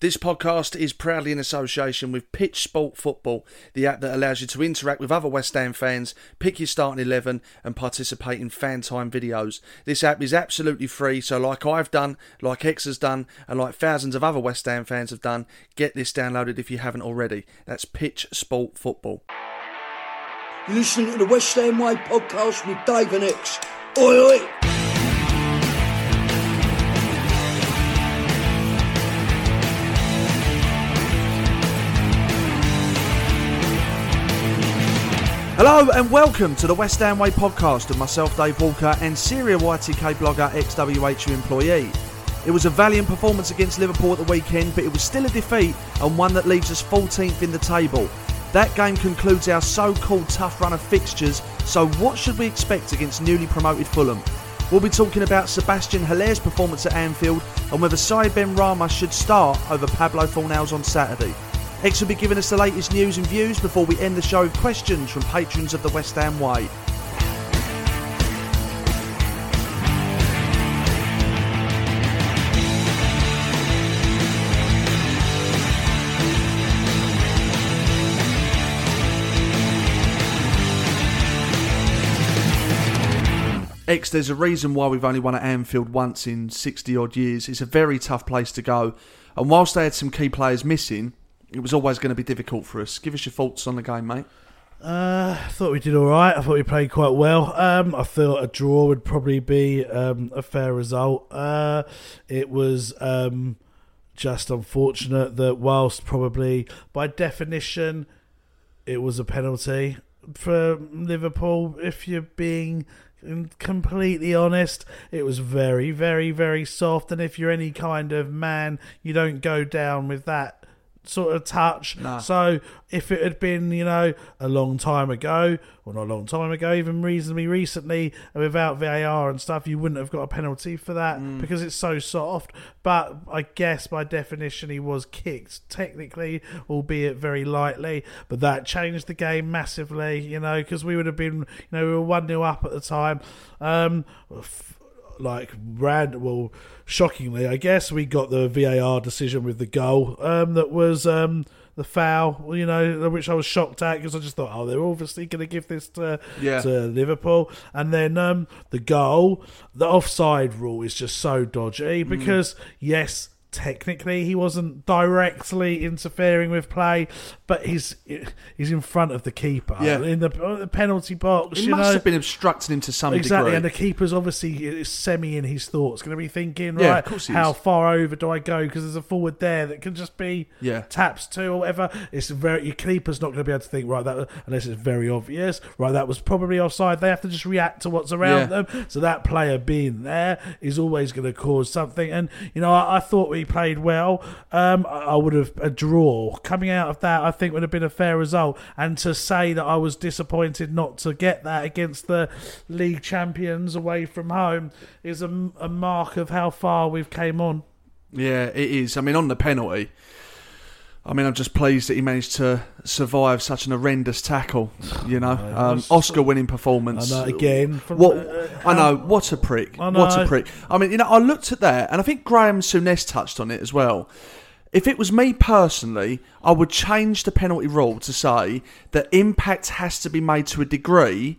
This podcast is proudly in association with Pitch Sport Football, the app that allows you to interact with other West Ham fans, pick your starting 11, and participate in fan time videos. This app is absolutely free, so like I've done, like X has done, and like thousands of other West Ham fans have done, get this downloaded if you haven't already. That's Pitch Sport Football. You're listening to the West Ham Way podcast with Dave and X. Oi, oi. Hello and welcome to the West Ham Way podcast of myself, Dave Walker, and serial ITK blogger, ex-WHU employee. It was a valiant performance against Liverpool at the weekend, but it was still a defeat and one that leaves us 14th in the table. That game concludes our so-called tough run of fixtures, so what should we expect against newly promoted Fulham? We'll be talking about Sebastian Haller's performance at Anfield and whether Saïd Benrahma should start over Pablo Fornals on Saturday. X will be giving us the latest news and views before we end the show with questions from patrons of the West Ham Way. X, there's a reason why we've only won at Anfield once in 60 odd years. It's a very tough place to go. And whilst they had some key players missing, it was always going to be difficult for us. Give us your thoughts on the game, mate. Uh, I thought we did all right. I thought we played quite well. Um, I thought a draw would probably be um, a fair result. Uh, it was um, just unfortunate that whilst probably by definition it was a penalty for Liverpool, if you're being completely honest, it was very, very, very soft. And if you're any kind of man, you don't go down with that sort of touch. Nah. So if it had been, you know, a long time ago, or not a long time ago, even reasonably recently, without VAR and stuff, you wouldn't have got a penalty for that Mm. because it's so soft. But I guess by definition, he was kicked technically, albeit very lightly. But that changed the game massively, you know, because we would have been, you know, we were 1 0 up at the time. Um, f- like rand well shockingly i guess we got the var decision with the goal um that was um the foul you know which i was shocked at because i just thought oh they're obviously going to give this to, Yeah. to liverpool and then um the goal the offside rule is just so dodgy because yes technically he wasn't directly interfering with play, but he's he's in front of the keeper Yeah. in the, uh, the penalty box. It you must know? have been obstructing him to some degree. Exactly, degree. and the keeper's obviously uh, semi in his thoughts, going to be thinking, Yeah, right, he how is. far over do I go? Because there's a forward there that can just be Yeah. taps to or whatever. It's very your keeper's not going to be able to think right that unless it's very obvious. Right, that was probably offside. They have to just react to what's around Yeah. them. So that player being there is always going to cause something. And you know, I, I thought we played well. Um, I, I would have a draw coming out of that. I think would have been a fair result. And to say that I was disappointed not to get that against the league champions away from home is a, a mark of how far we've came on. Yeah, it is. I mean, on the penalty, I mean, I'm just pleased that he managed to survive such an horrendous tackle. You know, um, Oscar-winning performance. I know, again, from- what uh, I know, what a prick! I What a prick! I mean, you know, I looked at that, and I think Graeme Souness touched on it as well. If it was me personally, I would change the penalty rule to say that impact has to be made to a degree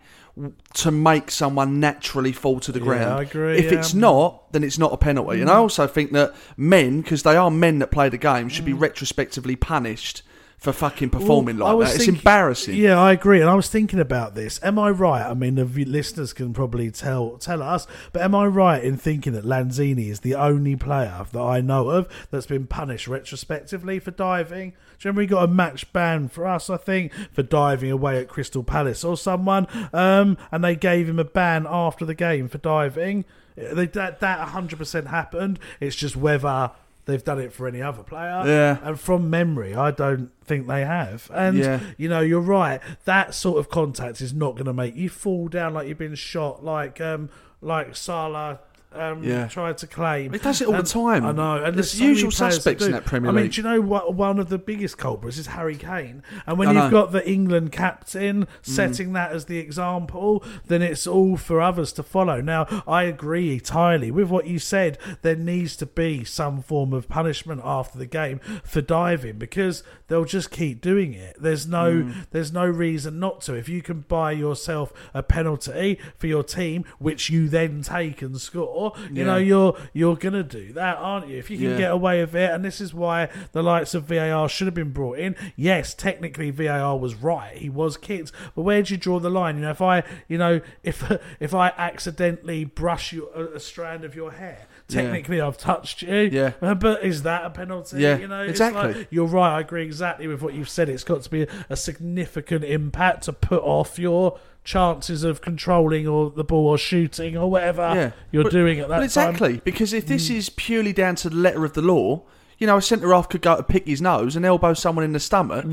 to make someone naturally fall to the Yeah, ground. I agree, If it's not, then it's not a penalty. And mm. I also think that men, because they are men that play the game, should be mm. retrospectively punished for fucking performing Well, like that. It's embarrassing. Yeah, I agree, and I was thinking about this. Am I right? I mean, the listeners can probably tell tell us, but am I right in thinking that Lanzini is the only player that I know of that's been punished retrospectively for diving? Do you remember he got a match ban for us? I think for diving away at Crystal Palace or someone, um, and they gave him a ban after the game for diving. They, that that hundred percent happened. It's just whether. They've done it for any other player. Yeah. And from memory, I don't think they have. And Yeah. you know, you're right. That sort of contact is not going to make you fall down like you've been shot, like um, like Salah. Um, Yeah. tried to claim. He does it all the time. I know. And There's there's so usual suspects in that Premier League. I mean, do you know what? One of the biggest culprits is Harry Kane. And when I you've know. Mm. got the England captain setting that as the example, then it's all for others to follow. Now, I agree entirely with what you said. There needs to be some form of punishment after the game for diving because they'll just keep doing it. There's no, Mm. there's no reason not to. If you can buy yourself a penalty for your team, which you then take and score, you Yeah. know you're you're gonna do that, aren't you? If you can Yeah. get away with it, and this is why the likes of VAR should have been brought in. Yes, technically VAR was right; he was kids, but where do you draw the line? You know, if I, you know, if if I accidentally brush you a, a strand of your hair. Technically I've touched you. Yeah. Uh, but is that a penalty? Yeah, you know, it's exactly. like- you're right. I agree exactly with what you've said. It's got to be a significant impact to put off your chances of controlling or the ball or shooting or whatever yeah. you're But- doing at that exactly, time. Mm. because if this is purely down to the letter of the law, you know, a centre half could go to pick his nose and elbow someone in the stomach,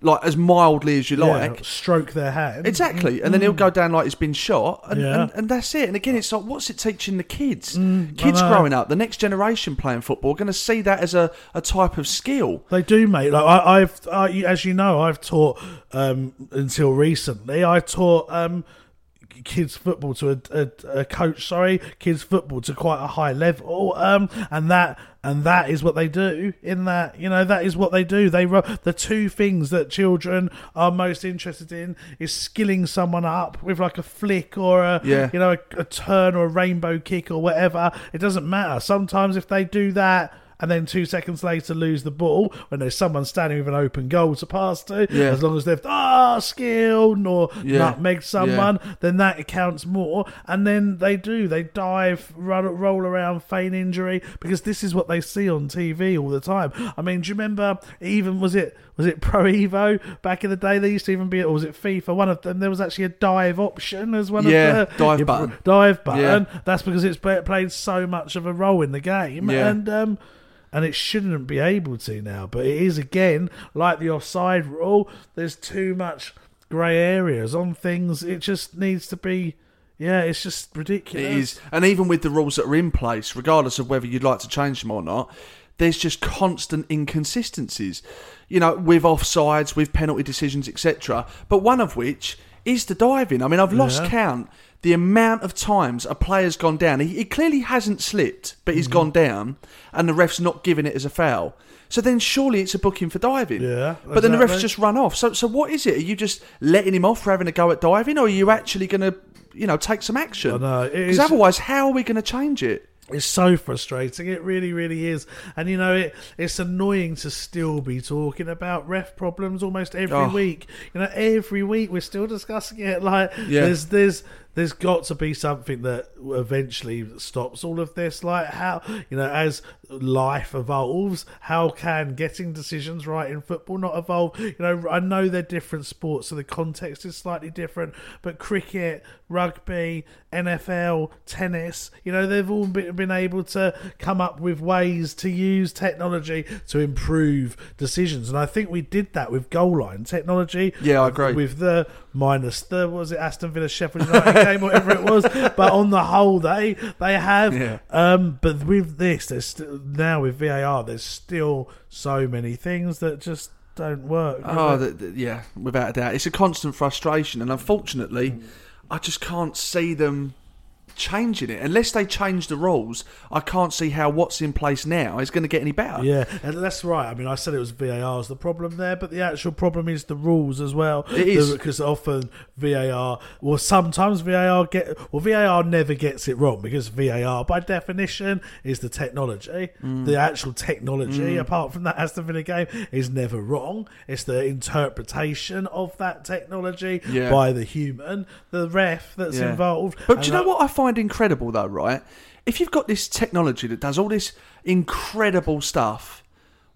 like as mildly as you Mm. Yeah, like. stroke their hand. Exactly, and then he'll go down like he's been shot, and, Yeah. and, and that's it. And again, it's like, what's it teaching the kids? Mm, kids growing up, the next generation playing football, are going to see that as a, a type of skill. They do, mate. Like I, I've, I, as you know, I've taught um, until recently. I taught um, kids football to a, a, a coach. Sorry, kids football to quite a high level, um, and that and that is what they do. In that, you know, that is what they do. They the two things that children are most interested in is skilling someone up with like a flick or a Yeah. you know a, a turn or a rainbow kick or whatever. It doesn't matter. Sometimes if they do that. And then two seconds later, lose the ball when there's someone standing with an open goal to pass to. Yeah. As long as they've ah skilled or Yeah. nutmeg someone, then that counts more. And then they do they dive, run, roll around, feign injury because this is what they see on TV all the time. I mean, do you remember? Even was it was it Pro Evo back in the day? They used to even be, or was it FIFA? One of them. There was actually a dive option as one Yeah, of the dive button. Dive button. Yeah. That's because it's played so much of a role in the game, Yeah. and um, and it shouldn't be able to now. But it is again like the offside rule. There's too much grey areas on things. It just needs to be. Yeah, it's just ridiculous. It is, and even with the rules that are in place, regardless of whether you'd like to change them or not, there's just constant inconsistencies. You know, with offsides, with penalty decisions, etc. But one of which is the diving. I mean, I've lost Yeah. count the amount of times a player's gone down. He, he clearly hasn't slipped, but Mm-hmm. he's gone down, and the ref's not giving it as a foul. So then, surely it's a booking for diving. Yeah, But then the ref's just run off. So, so what is it? Are you just letting him off for having a go at diving, or are you actually going to, you know, take some action? I know, Because otherwise, how are we going to change it? It's so frustrating. It really, really is. And you know, it it's annoying to still be talking about ref problems almost every Oh. week. You know, every week we're still discussing it. Like Yeah. there's there's there's got to be something that eventually stops all of this. Like how you know, as life evolves, how can getting decisions right in football not evolve? You know, I know they're different sports, so the context is slightly different. But cricket, rugby, NFL, tennis, you know, they've all been, been able to come up with ways to use technology to improve decisions, and I think we did that with goal line technology. Yeah, I agree. With the minus the was it Aston Villa Sheffield United game, whatever it was. But on the whole, they they have. Yeah. Um, but with this, there's now with VAR, there's still so many things that just don't work. Oh, the, the- yeah, without a doubt. It's a constant frustration, and unfortunately, I just can't see them changing it. Unless they change the rules, I can't see how what's in place now is going to get any better. Yeah, and that's right. I mean, I said it was VAR's the problem there, but the actual problem is the rules as well. It is. because often VAR, well, sometimes VAR get well, VAR never gets it wrong because VAR, by definition, is the technology. Mm. The actual technology, Mm. apart from that Aston Villa game, is never wrong. It's the interpretation of that technology Yeah. by the human, the ref that's Yeah. involved. But do you know that- what I find incredible though, right? If you've got this technology that does all this incredible stuff,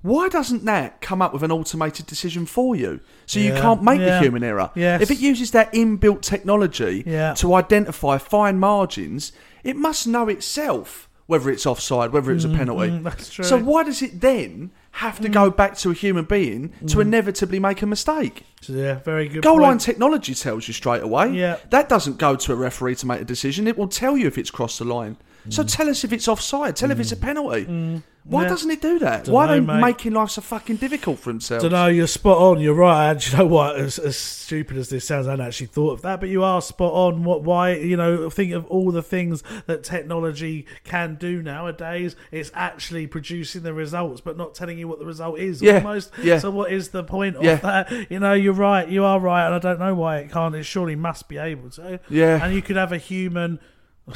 why doesn't that come up with an automated decision for you? So you can't make yeah. the human error. Yes. If it uses that inbuilt technology Yeah. to identify fine margins, it must know itself whether it's offside, whether it's a Mm, penalty. mm, that's true. So why does it then have to mm. go back to a human being to Mm. inevitably make a mistake? Yeah, very good. Goal point. line technology tells you straight away. Yeah. That doesn't go to a referee to make a decision. It will tell you if it's crossed the line. So mm. tell us if it's offside. Tell if it's a mm. penalty. Why. Yeah. doesn't it do that? Dunno, Why are they mate. making life so fucking difficult for themselves? Don't know. You're spot on. You're right. And you know what? As, as stupid as this sounds, I hadn't actually thought of that. But you are spot on. What? Why? You know, think of all the things that technology can do nowadays. It's actually producing the results, but not telling you what the result is. Yeah, Almost. yeah. So what is the point of that? You know, you're right. You are right, and I don't know why it can't. It surely must be able to. Yeah. And you could have a human.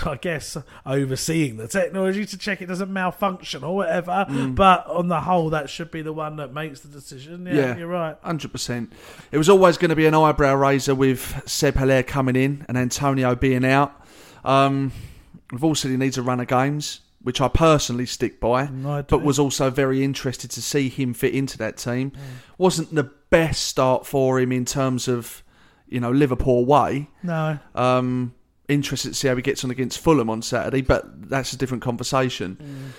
I guess overseeing the technology to check it doesn't malfunction or whatever, Mm. but on the whole, that should be the one that makes the decision. Yeah, you're right. Hundred percent. It was always going to be an eyebrow raiser with Seb Haller coming in and Antonio being out. Um, we've all said he needs a run of games, which I personally stick by, I but was also very interested to see him fit into that team. Wasn't the best start for him in terms of, you know, Liverpool way. No. Um, interested to see how he gets on against Fulham on Saturday, but that's a different conversation.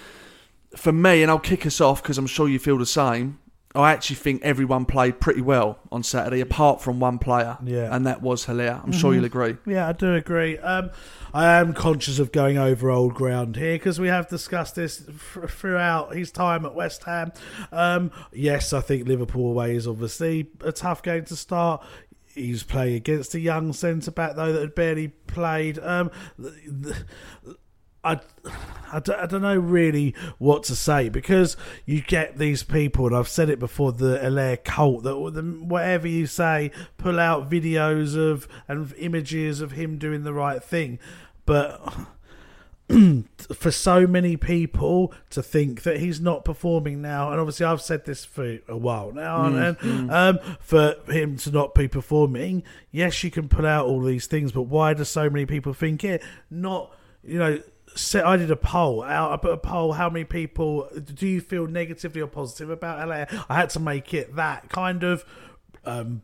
For me, and I'll kick us off because I'm sure you feel the same. I actually think everyone played pretty well on Saturday, apart from one player, Yeah. and that was Haller. I'm sure Mhm. you'll agree. Yeah, I do agree. Um, I am conscious of going over old ground here because we have discussed this f- throughout his time at West Ham. Um, yes, I think Liverpool away is obviously a tough game to start. He's playing against a young centre back though that had barely played. Um, I, I, don't, I don't know really what to say because you get these people, and I've said it before, the Haller cult, that whatever you say, pull out videos of and images of him doing the right thing. But for so many people to think that he's not performing now, and obviously I've said this for a while now, Mm, and mm. um, for him to not be performing, yes, you can pull out all these things, but why do so many people think it? Not, you know. So I did a poll. Out, I put a poll. How many people do you feel negatively or positive about Haller? I had to make it that kind of um,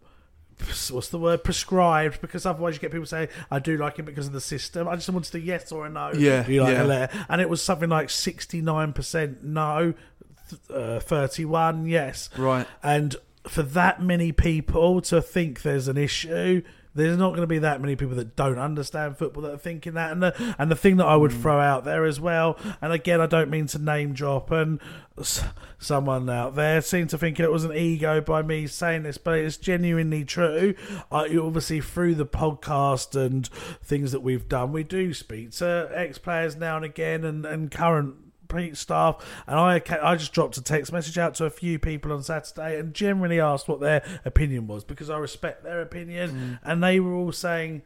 what's the word prescribed because otherwise you get people saying I do like it because of the system. I just wanted a yes or a no. Yeah, Do you like yeah. Haller? And it was something like sixty nine percent no, uh, thirty one yes. Right. And for that many people to think there's an issue. There's not going to be that many people that don't understand football that are thinking that, and the and the thing that I would hmm. throw out there as well, and again I don't mean to name drop, and s- someone out there seemed to think it was an ego by me saying this, but it's genuinely true. I obviously through the podcast and things that we've done, we do speak to ex players now and again, and and current Pete staff, and I I just dropped a text message out to a few people on Saturday and generally asked what their opinion was because I respect their opinion, mm. and they were all saying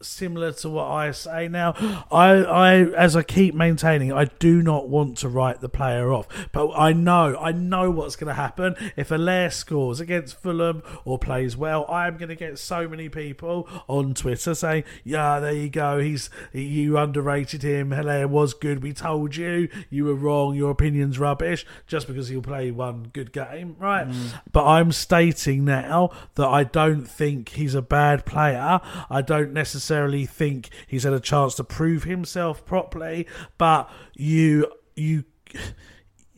similar to what I say now. I, I, as I keep maintaining, I do not want to write the player off, but I know, I know what's going to happen if Haller scores against Fulham or plays well. I'm going to get so many people on Twitter saying, "Yeah, there you go. He's you underrated him. Haller was good. We told you you were wrong. Your opinion's rubbish just because he'll play one good game, right?" Mm. But I'm stating now that I don't think he's a bad player. I don't necessarily think he's had a chance to prove himself properly, but you you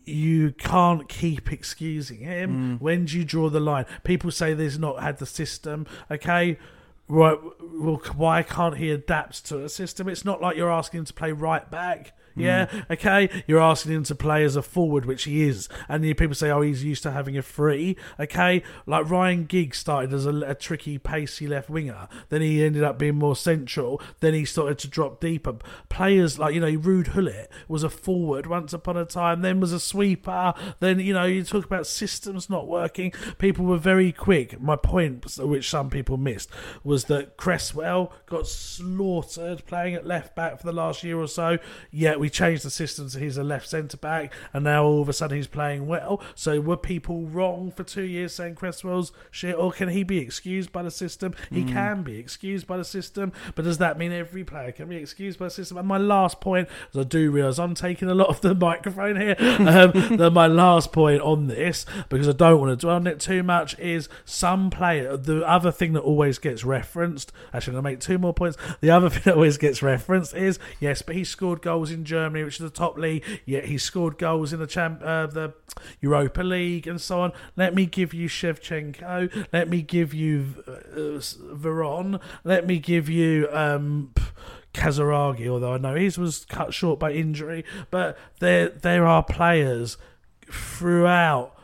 you can't keep excusing him. Mm. When do you draw the line? People say there's not had the system. Okay, right. Well, why can't he adapt to a system? It's not like you're asking him to play right back. Yeah, hmm. okay. You're asking him to play as a forward, which he is, and then people say, "Oh, he's used to having a free." Okay, like Ryan Giggs started as a, a tricky, pacey left winger, then he ended up being more central. Then he started to drop deeper. Players like you know, Ruud Gullit was a forward once upon a time, then was a sweeper. Then you know, you talk about systems not working. People were very quick. My point, which some people missed, was that Cresswell got slaughtered playing at left back for the last year or so. Yet we changed the system so he's a left centre back, and now all of a sudden he's playing well. So were people wrong for two years saying Cresswell's shit, or can he be excused by the system? He can be excused by the system, but does that mean every player can be excused by the system? And my last point, as I do realise I'm taking a lot of the microphone here, um, that my last point on this, because I don't want to dwell on it too much, is some player. The other thing that always gets referenced. Actually, I'm going to make two more points. The other thing that always gets referenced is yes, but he scored goals in Germany, which is the top league. Yet he scored goals in the champ, uh, the Europa League, and so on. Let me give you Shevchenko. Let me give you uh, Veron. Let me give you. Um, Kazaragi, although I know his was cut short by injury, but there there are players throughout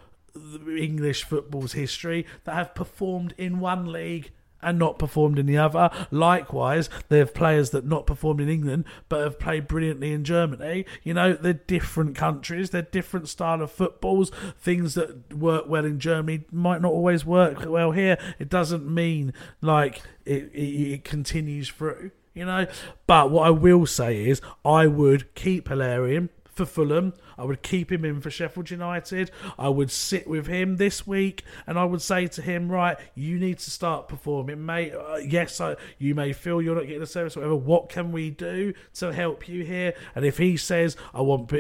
English football's history that have performed in one league and not performed in the other. Likewise, they have players that not performed in England but have played brilliantly in Germany. You know, they're different countries, they're different style of footballs. Things that work well in Germany might not always work well here. It doesn't mean like it, it, it continues through. You know, but what I will say is, I would keep Haller in for Fulham. I would keep him in for Sheffield United. I would sit with him this week and I would say to him, right, you need to start performing, mate. Uh, yes, I, you may feel you're not getting the service, whatever. What can we do to help you here? And if he says, I want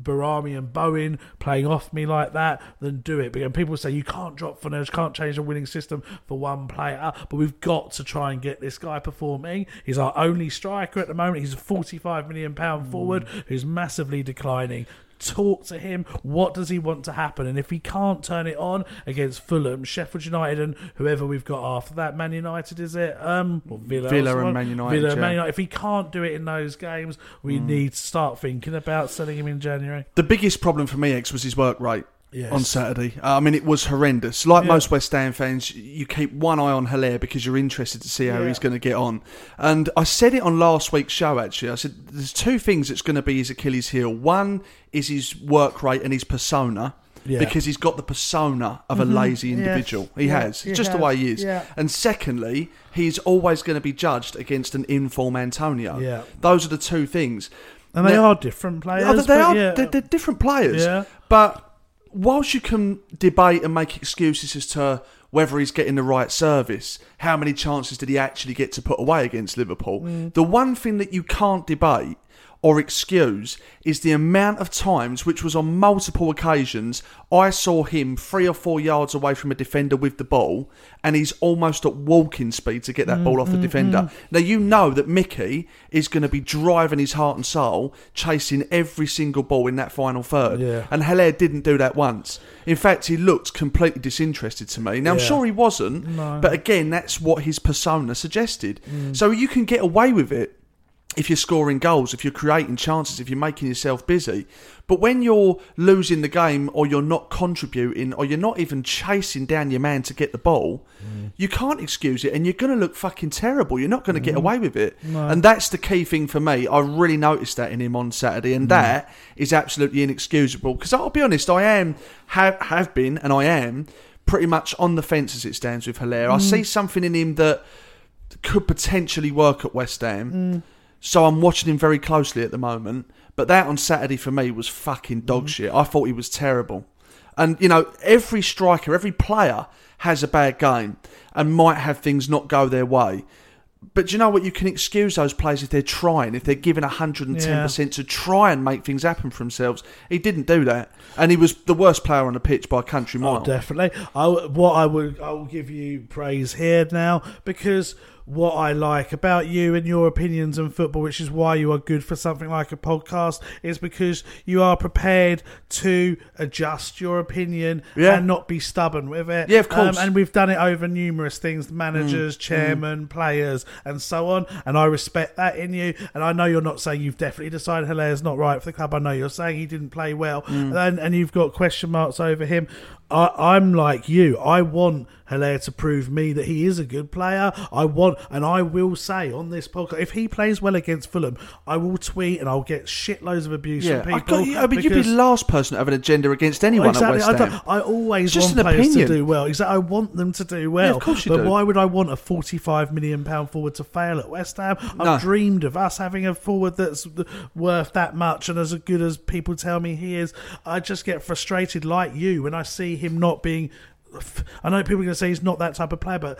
Benrahma and Bowen playing off me like that, then do it. And people say you can't drop Fornals, can't change the winning system for one player, but we've got to try and get this guy performing. He's our only striker at the moment. He's a 45 million pound forward mm. who's massively declining. Talk to him. What does he want to happen? And if he can't turn it on against Fulham, Sheffield United, and whoever we've got after that, Man United, is it? Um, Villa, Villa and? Man United, Villa, yeah. Man United. If he can't do it in those games, we need to start thinking about selling him in January. The biggest problem for me, X, was his work rate. Yes. On Saturday, uh, I mean, it was horrendous. Like Yeah. most West Ham fans, you keep one eye on Haller because you're interested to see how Yeah. he's going to get on. And I said it on last week's show. Actually, I said there's two things that's going to be his Achilles heel. One is his work rate and his persona. Yeah. Because he's got the persona of a Mhm. lazy individual. He has. he It's just the way he is. And secondly, he's always going to be judged against an inform Antonio. Yeah. Those are the two things. And they are different players. They are. yeah. They're, they're different players. Yeah. But whilst you can debate and make excuses as to whether he's getting the right service, how many chances did he actually get to put away against Liverpool? Mm. The one thing that you can't debate or excuse is the amount of times, which was on multiple occasions, I saw him three or four yards away from a defender with the ball, and he's almost at walking speed to get that ball off the Mm, mm, defender. mm. Now you know that Mickey is going to be driving his heart and soul, chasing every single ball in that final third. Yeah. And Haller didn't do that once. In fact, he looked completely disinterested to me. Now I'm sure he wasn't, No. but again, that's what his persona suggested. Mm. So you can get away with it if you're scoring goals, if you're creating chances, if you're making yourself busy. But when you're losing the game or you're not contributing or you're not even chasing down your man to get the ball, Mm. you can't excuse it and you're going to look fucking terrible. You're not going to get Mhm. away with it. No. And that's the key thing for me. I really noticed that in him on Saturday and Mm. that is absolutely inexcusable because I'll be honest, I am have have been and I am pretty much on the fence as it stands with Haller. I Mm. see something in him that could potentially work at West Ham. So I'm watching him very closely at the moment. But that on Saturday for me was fucking dog Mm. shit. I thought he was terrible. And you know, every striker, every player has a bad game and might have things not go their way. But do you know what? You can excuse those players if they're trying, if they're giving 110% to try and make things happen for themselves. He didn't do that. And he was the worst player on the pitch by country mile. Oh, definitely. I, what I would, I will give you praise here now because what I like about you and your opinions on football, which is why you are good for something like a podcast, is because you are prepared to adjust your opinion Yeah. and not be stubborn with it. Yeah, of course. Um, and we've done it over numerous things: managers, Mm, chairman, players, and so on. And I respect that in you. And I know you're not saying you've definitely decided Haller's not right for the club. I know you're saying he didn't play well, Mm. and, and you've got question marks over him. I, I'm like you. I want Haller to prove me that he is a good player. I want, and I will say on this podcast, if he plays well against Fulham, I will tweet and I'll get shitloads of abuse Yeah, from I people. got I mean, you'd be the last person to have an agenda against anyone exactly. at I, West Ham. I always just want an players opinion. to do well. Exactly. I want them to do well. Yeah, of course you but do. why would I want a forty-five million pound forward to fail at West Ham? I've No. dreamed of us having a forward that's worth that much and as good as people tell me he is. I just get frustrated, like you, when I see him not being. I know people are going to say he's not that type of player, but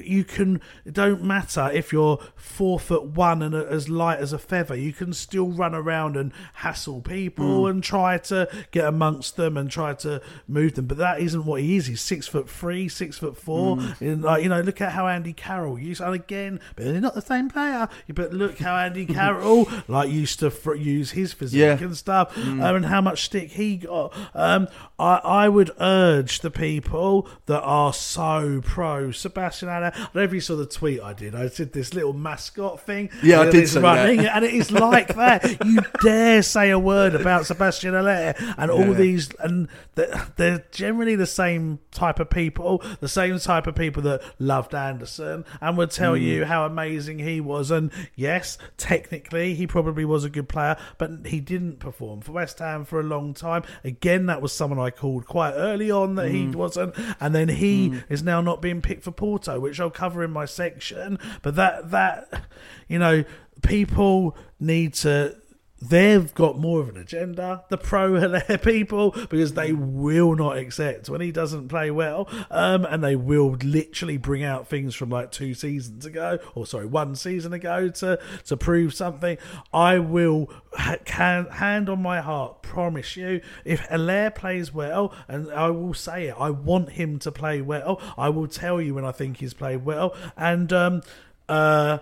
you can it don't matter if you're four foot one and as light as a feather you can still run around and hassle people Mm. and try to get amongst them and try to move them but that isn't what he is he's six foot three six foot four Mm. and like you know look at how Andy Carroll used and again but they're not the same player but look how Andy Carroll like used to fr- use his physique Yeah. and stuff Mm. um, and how much stick he got um, I, I would urge the people that are so pro Sebastian I don't know if you saw the tweet I did I did this little mascot thing Yeah, I did see that. and it is like that you dare say a word about Sebastian Haller and all Yeah. these and they're, they're generally the same type of people the same type of people that loved Anderson and would tell Mm. you how amazing he was and yes technically he probably was a good player but he didn't perform for West Ham for a long time again that was someone I called quite early on that he Mm. wasn't and then he is now not being picked for Porto which I'll cover in my section but that that you know people need to they've got more of an agenda, the pro Haller people, because they will not accept when he doesn't play well, um, and they will literally bring out things from like two seasons ago, or sorry, one season ago to to prove something. I will ha- can, hand on my heart promise you, if Haller plays well, and I will say it, I want him to play well. I will tell you when I think he's played well, and um, uh.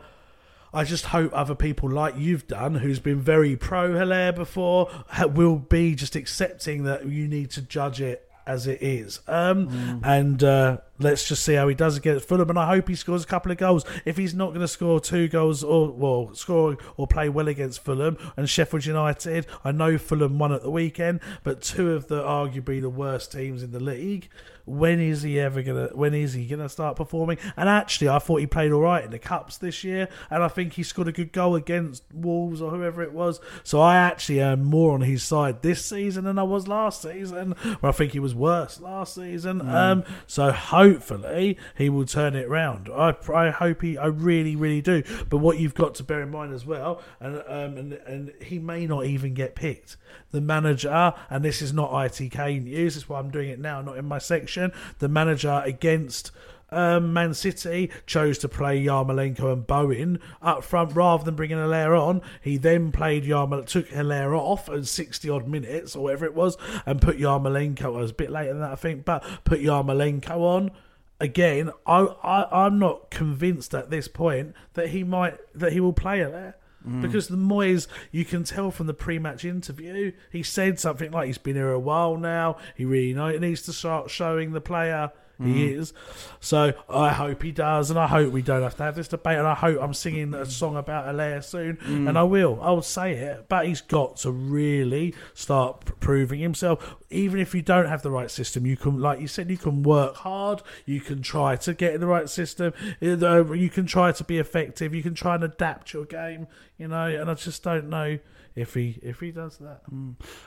I just hope other people like you've done, who's been very pro Haller before, will be just accepting that you need to judge it as it is. Um, And uh, let's just see how he does against Fulham. And I hope he scores a couple of goals. If he's not going to score two goals or well score or play well against Fulham and Sheffield United, I know Fulham won at the weekend, but two of the arguably the worst teams in the league. When is he ever gonna? When is he gonna start performing? And actually, I thought he played all right in the cups this year, and I think he scored a good goal against Wolves or whoever it was. So I actually am more on his side this season than I was last season, where I think he was worse last season. Um, so hopefully he will turn it round. I I hope he. I really really do. But what you've got to bear in mind as well, and um, and and he may not even get picked. The manager, and this is not ITK news. That's why I'm doing it now, not in my section. The manager against um, Man City chose to play Yarmolenko and Bowen up front rather than bringing Haller on. He then played Yarmolenko, took Haller off at 60 odd minutes or whatever it was, and put Yarmolenko. It was a bit later than that, I think, but put Yarmolenko on. Again, I, I I'm not convinced at this point that he might that he will play Haller. Mm. Because the Moyes, you can tell from the pre-match interview, he said something like he's been here a while now. He really know, needs to start showing the player he Mm. is. So I hope he does, and I hope we don't have to have this debate. And I hope I'm singing a song about Haller soon, Mm. and I will. I will say it, but he's got to really start p- proving himself. Even if you don't have the right system, you can, like you said, you can work hard. You can try to get in the right system. uh, You can try to be effective. You can try and adapt your game. You know, and I just don't know if he if he does that.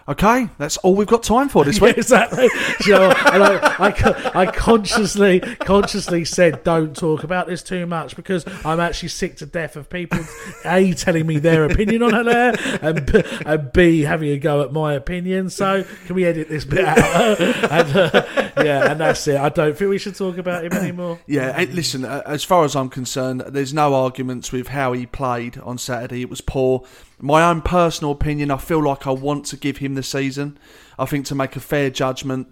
Okay, that's all we've got time for this Yeah, week. exactly. You know, and I, I, I consciously consciously said don't talk about this too much because I'm actually sick to death of people a telling me their opinion on Haller and, b, and b having a go at my opinion. So can we edit this bit out? and, uh, yeah, and that's it. I don't think we should talk about him anymore. Yeah, listen, uh, as far as I'm concerned, there's no arguments with how he played on Saturday. It was poor. My own personal opinion, I feel like I want to give him the season. I think to make a fair judgment,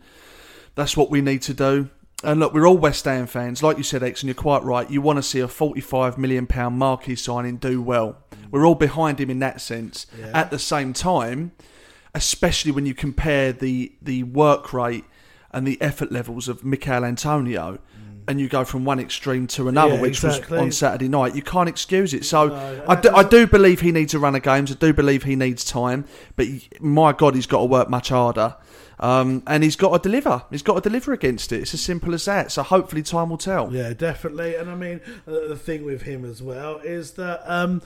that's what we need to do. And look, we're all West Ham fans. Like you said, X, and you're quite right. You want to see a £45 million marquee signing do well. Mm. We're all behind him in that sense. Yeah. At the same time, especially when you compare the, the work rate and the effort levels of Michail Antonio, and you go from one extreme to another, Yeah, which exactly. was on Saturday night, you can't excuse it. So No, I, do, I do believe he needs a run of games. I do believe he needs time, but my God, he's got to work much harder. Um, and he's got to deliver. He's got to deliver against it. It's as simple as that. So hopefully, time will tell. Yeah, definitely. And I mean, the thing with him as well is that um,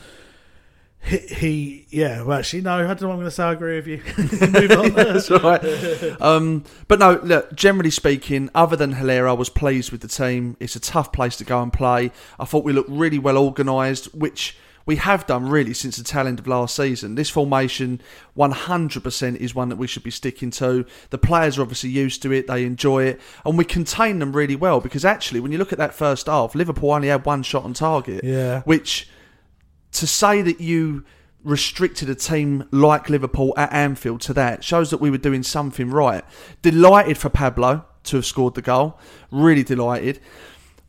he, he, yeah. Well, actually, no. I don't know. what I'm going to say. I agree with you. Move on. That's right. Um, but no, look, generally speaking, other than Haller, I was pleased with the team. It's a tough place to go and play. I thought we looked really well organised, which we have done really since the tail end of last season. This formation, 100% is one that we should be sticking to. The players are obviously used to it, they enjoy it, and we contain them really well because actually, when you look at that first half, Liverpool only had one shot on target. Yeah. Which to say that you restricted a team like Liverpool at Anfield to that shows that we were doing something right. Delighted for Pablo to have scored the goal. Really delighted.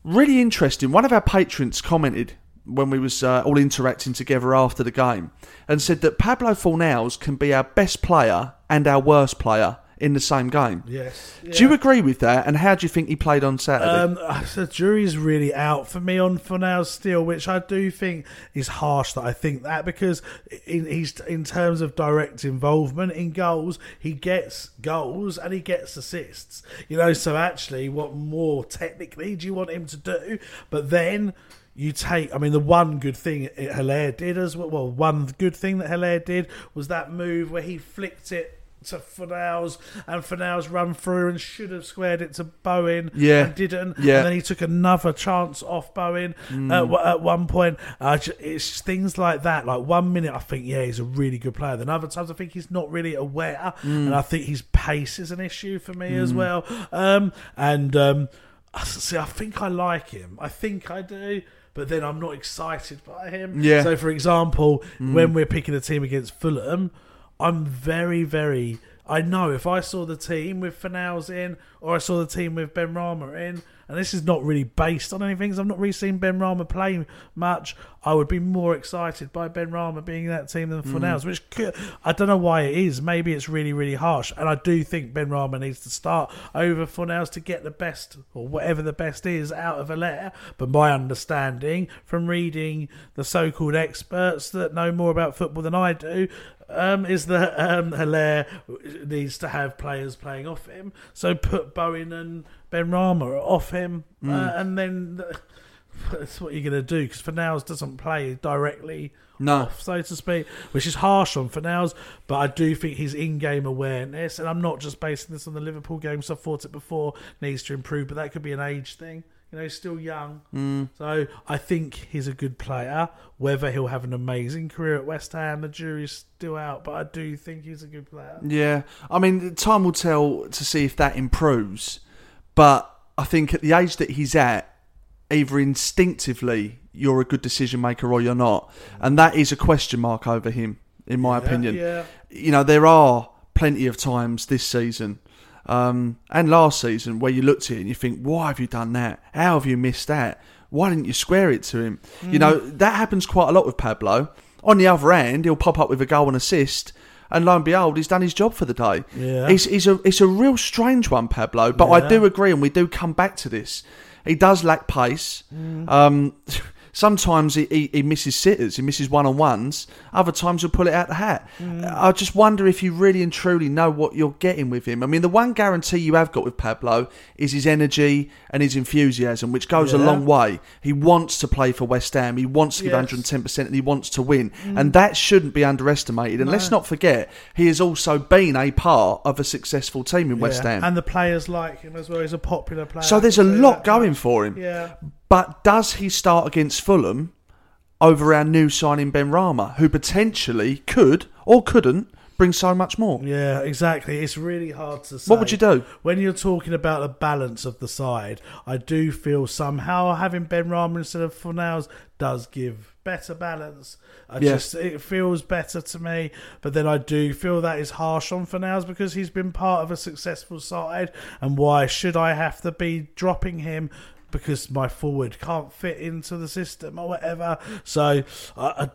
Really interesting. One of our patrons commented when we was uh, all interacting together after the game and said that Pablo Fornals can be our best player and our worst player in the same game. Yes. Do you agree with that? And how do you think he played on Saturday? Um, the jury's really out for me on for now still, which I do think is harsh that I think that because in he's in terms of direct involvement in goals, he gets goals and he gets assists. You know, so actually, what more technically do you want him to do? But then. You take, I mean, the one good thing Haller did as well. Well, one good thing that Haller did was that move where he flicked it to Fornals and Fornals run through and should have squared it to Bowen Yeah. and didn't. Yeah. And then he took another chance off Bowen Mm. at, w- at one point. Uh, it's things like that. Like one minute I think, yeah, he's a really good player. Then other times I think he's not really aware. Mm. And I think his pace is an issue for me as Mm. well. Um, and um, see, I think I like him. I think I do. But then I'm not excited by him. Yeah. So, for example, Mm. when we're picking a team against Fulham, I'm very, very. I know if I saw the team with Fornals in, or I saw the team with Benrahma in, and this is not really based on anything, 'cause I've not really seen Benrahma play much. I would be more excited by Benrahma being in that team than Mm. Fornals, which could, I don't know why it is. Maybe it's really, really harsh, and I do think Benrahma needs to start over Fornals to get the best or whatever the best is out of Haller. But my understanding from reading the so-called experts that know more about football than I do um, is that um, Haller needs to have players playing off him. So put Bowen and Benrahma off him, uh, Mm. and then that's what you're going to do because Fornals doesn't play directly No. off, so to speak, which is harsh on Fornals. But I do think his in-game awareness, and I'm not just basing this on the Liverpool game, so I've thought it before, needs to improve. But that could be an age thing. You know, he's still young. Mm. So I think he's a good player. Whether he'll have an amazing career at West Ham, the jury's still out. But I do think he's a good player. Yeah, I mean, time will tell to see if that improves. But I think at the age that he's at, either instinctively you're a good decision maker or you're not, and that is a question mark over him, in my opinion. yeah. You know, there are plenty of times this season. Um, and last season, where you looked at it and you think, why have you done that? How have you missed that? Why didn't you square it to him? You Mm. know, that happens quite a lot with Pablo. On the other hand, he'll pop up with a goal and assist, and lo and behold, he's done his job for the day. Yeah. It's, it's, a, it's a real strange one, Pablo, but I do agree, and we do come back to this. He does lack pace. Mm. Um, Sometimes he, he, he misses sitters, he misses one on ones. Other times he'll pull it out the hat. Mm. I just wonder if you really and truly know what you're getting with him. I mean, the one guarantee you have got with Pablo is his energy and his enthusiasm, which goes a long way. He wants to play for West Ham. He wants to give Yes. 110% and he wants to win. Mm. And that shouldn't be underestimated. And let's not forget, he has also been a part of a successful team in West Ham. And the players like him as well. He's a popular player. So there's a lot going for him. Yeah. But does he start against Fulham over our new signing Benrahma, who potentially could or couldn't bring so much more? Yeah, exactly. It's really hard to say. What would you do? When you're talking about the balance of the side, I do feel somehow having Benrahma instead of Fornals does give better balance. I Yeah. just it feels better to me, but then I do feel that is harsh on Fornals because he's been part of a successful side, and why should I have to be dropping him? Because my forward can't fit into the system or whatever. So I, I,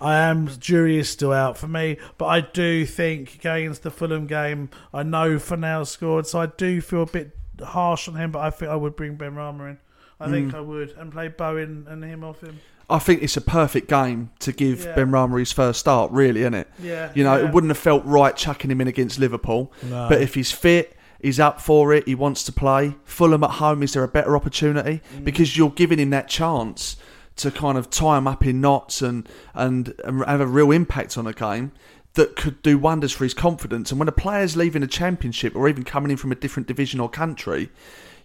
I am jury is still out for me, but I do think going into the Fulham game, I know Fornals scored, so I do feel a bit harsh on him. But I think I would bring Benrahma in. I think Mm. I would and play Bowen and him off him. I think it's a perfect game to give Yeah. Benrahma his first start, really, isn't it? Yeah, You know, yeah. it wouldn't have felt right chucking him in against Liverpool. No. But if he's fit, he's up for it, he wants to play. Fulham at home, is there a better opportunity? Mm. Because you're giving him that chance to kind of tie him up in knots and, and, and have a real impact on a game that could do wonders for his confidence. And when a player's leaving a championship or even coming in from a different division or country,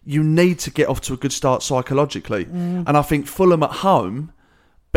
you need to get off to a good start psychologically. Mm. And I think Fulham at home,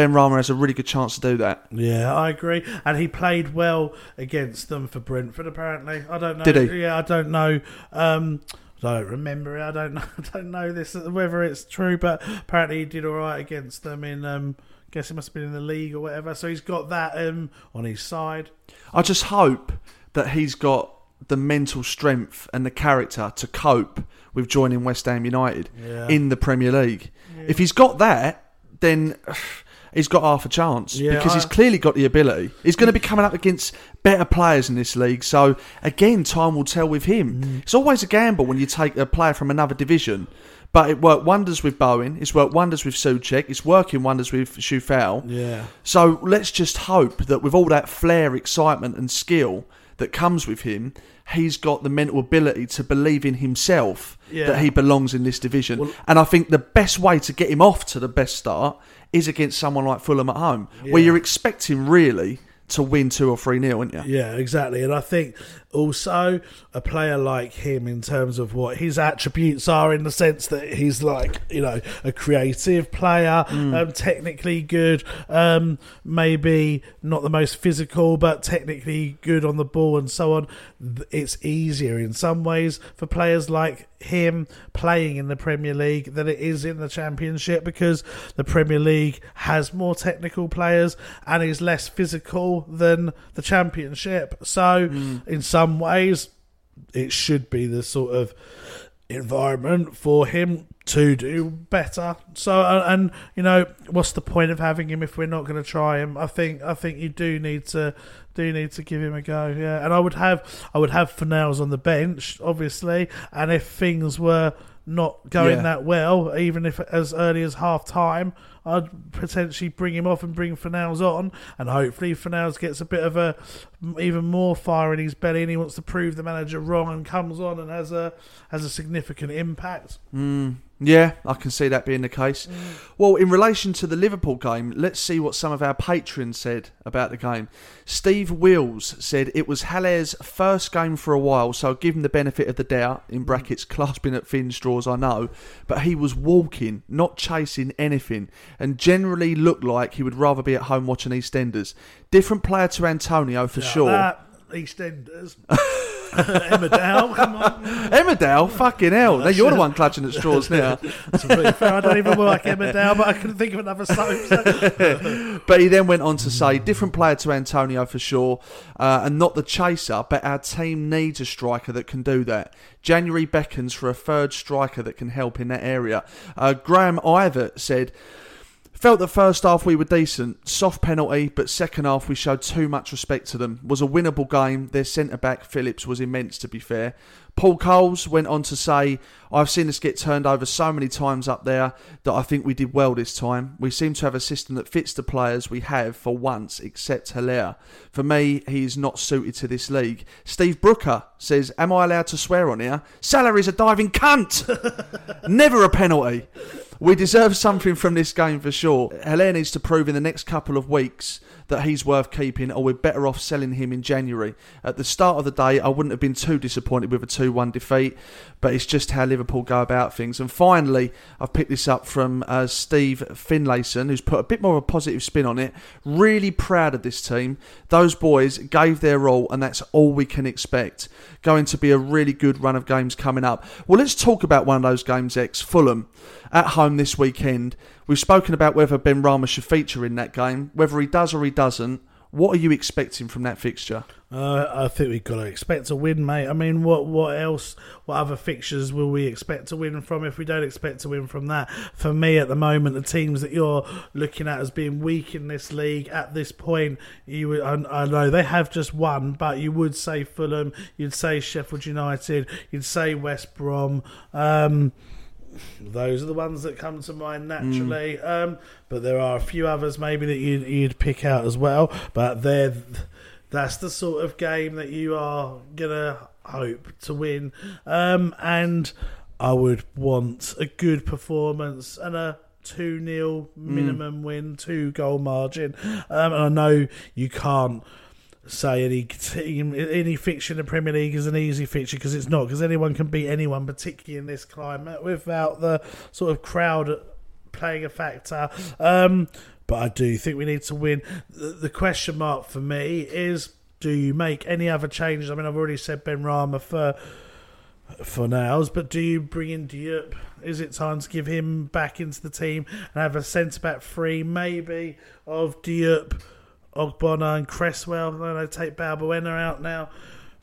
Benrahma has a really good chance to do that. Yeah, I agree. And he played well against them for Brentford. Apparently, I don't know. Did he? Yeah, I don't know. Um, I don't remember it. I don't know. I don't know this whether it's true, but apparently he did all right against them in. Um, guess he must have been in the league or whatever. So he's got that um, on his side. I just hope that he's got the mental strength and the character to cope with joining West Ham United Yeah. in the Premier League. If he's got that, then he's got half a chance Yeah, because he's clearly got the ability. He's going to be coming up against better players in this league. So again, time will tell with him. Mm. It's always a gamble when you take a player from another division. But it worked wonders with Bowen. It's worked wonders with Souček. It's working wonders with Coufal. Yeah. So let's just hope that with all that flair, excitement, and skill that comes with him, he's got the mental ability to believe in himself Yeah. that he belongs in this division. and I think the best way to get him off to the best start is against someone like Fulham at home, where you're expecting really to win two or three nil, aren't you? Yeah, exactly. And I think also a player like him, in terms of what his attributes are, in the sense that he's like, you know, a creative player, um, technically good, um, maybe not the most physical, but technically good on the ball and so on. It's easier in some ways for players like him playing in the Premier League than it is in the Championship because the Premier League has more technical players and is less physical than the Championship. So, in some ways, it should be the sort of environment for him to do better. So, uh, and you know, what's the point of having him if we're not going to try him? I think I think you do need to do need to give him a go. Yeah, and I would have I would have Fornals on the bench, obviously, and if things were not going Yeah. that well, even if as early as half time, I'd potentially bring him off and bring Fornals on, and hopefully Fornals gets a bit of a even more fire in his belly, and he wants to prove the manager wrong, and comes on and has a has a significant impact. Mm, yeah, I can see that being the case. Well, in relation to the Liverpool game, let's see what some of our patrons said about the game. Steve Wills said it was Haller's first game for a while, so I'll give him the benefit of the doubt, in brackets, clasping at thin straws, I know, but he was walking, not chasing anything, and generally looked like he would rather be at home watching EastEnders. Different player to Antonio, for sure. That, EastEnders. Dow, come on. Emmerdale, fucking hell. Now you're the one clutching at straws now. To be fair, I don't even like Emma Dow, but I couldn't think of another soap. so- but he then went on to say, different player to Antonio for sure, uh, and not the chaser, but our team needs a striker that can do that. January beckons for a third striker that can help in that area. Uh, Graham Ivett said, Felt the first half we were decent, soft penalty, but second half we showed too much respect to them. Was a winnable game. Their centre back Phillips was immense, to be fair. Paul Coles went on to say, I've seen us get turned over so many times up there that I think we did well this time. We seem to have a system that fits the players we have for once, except Haller. For me, he is not suited to this league. Steve Brooker says, Am I allowed to swear on here? Salah's a diving cunt! Never a penalty. We deserve something from this game for sure. Haller needs to prove in the next couple of weeks that he's worth keeping, or we're better off selling him in January. At the start of the day, I wouldn't have been too disappointed with a 2 1 defeat, but it's just how Liverpool go about things. And finally, I've picked this up from uh, Steve Finlayson, who's put a bit more of a positive spin on it. Really proud of this team. Those boys gave their all, and that's all we can expect. Going to be a really good run of games coming up. Well, let's talk about one of those games, Ex Fulham at home this weekend. We've spoken about whether Benrahma should feature in that game, whether he does or he doesn't. What are you expecting from that fixture? Uh, I think we've got to expect a win, mate. I mean, what what else? What other fixtures will we expect to win from if we don't expect to win from that? For me, at the moment, the teams that you're looking at as being weak in this league at this point, you I, I know they have just won, but you would say Fulham, you'd say Sheffield United, you'd say West Brom. Um, those are the ones that come to mind naturally. Mm. Um, but there are a few others maybe that you'd, you'd pick out as well. But they're that's the sort of game that you are gonna hope to win. Um, and I would want a good performance and a 2 0 minimum mm. win, two goal margin. Um, and I know you can't say any team, any fixture in the Premier League is an easy fixture because it's not, because anyone can beat anyone, particularly in this climate, without the sort of crowd playing a factor. Um, but I do think we need to win. The question mark for me is do you make any other changes? I mean, I've already said Benrahma for Fornals, but do you bring in Diop? Is it time to give him back into the team and have a centre back free, maybe of Diop? Ogbonna and Cresswell. Then I take Balbuena out now.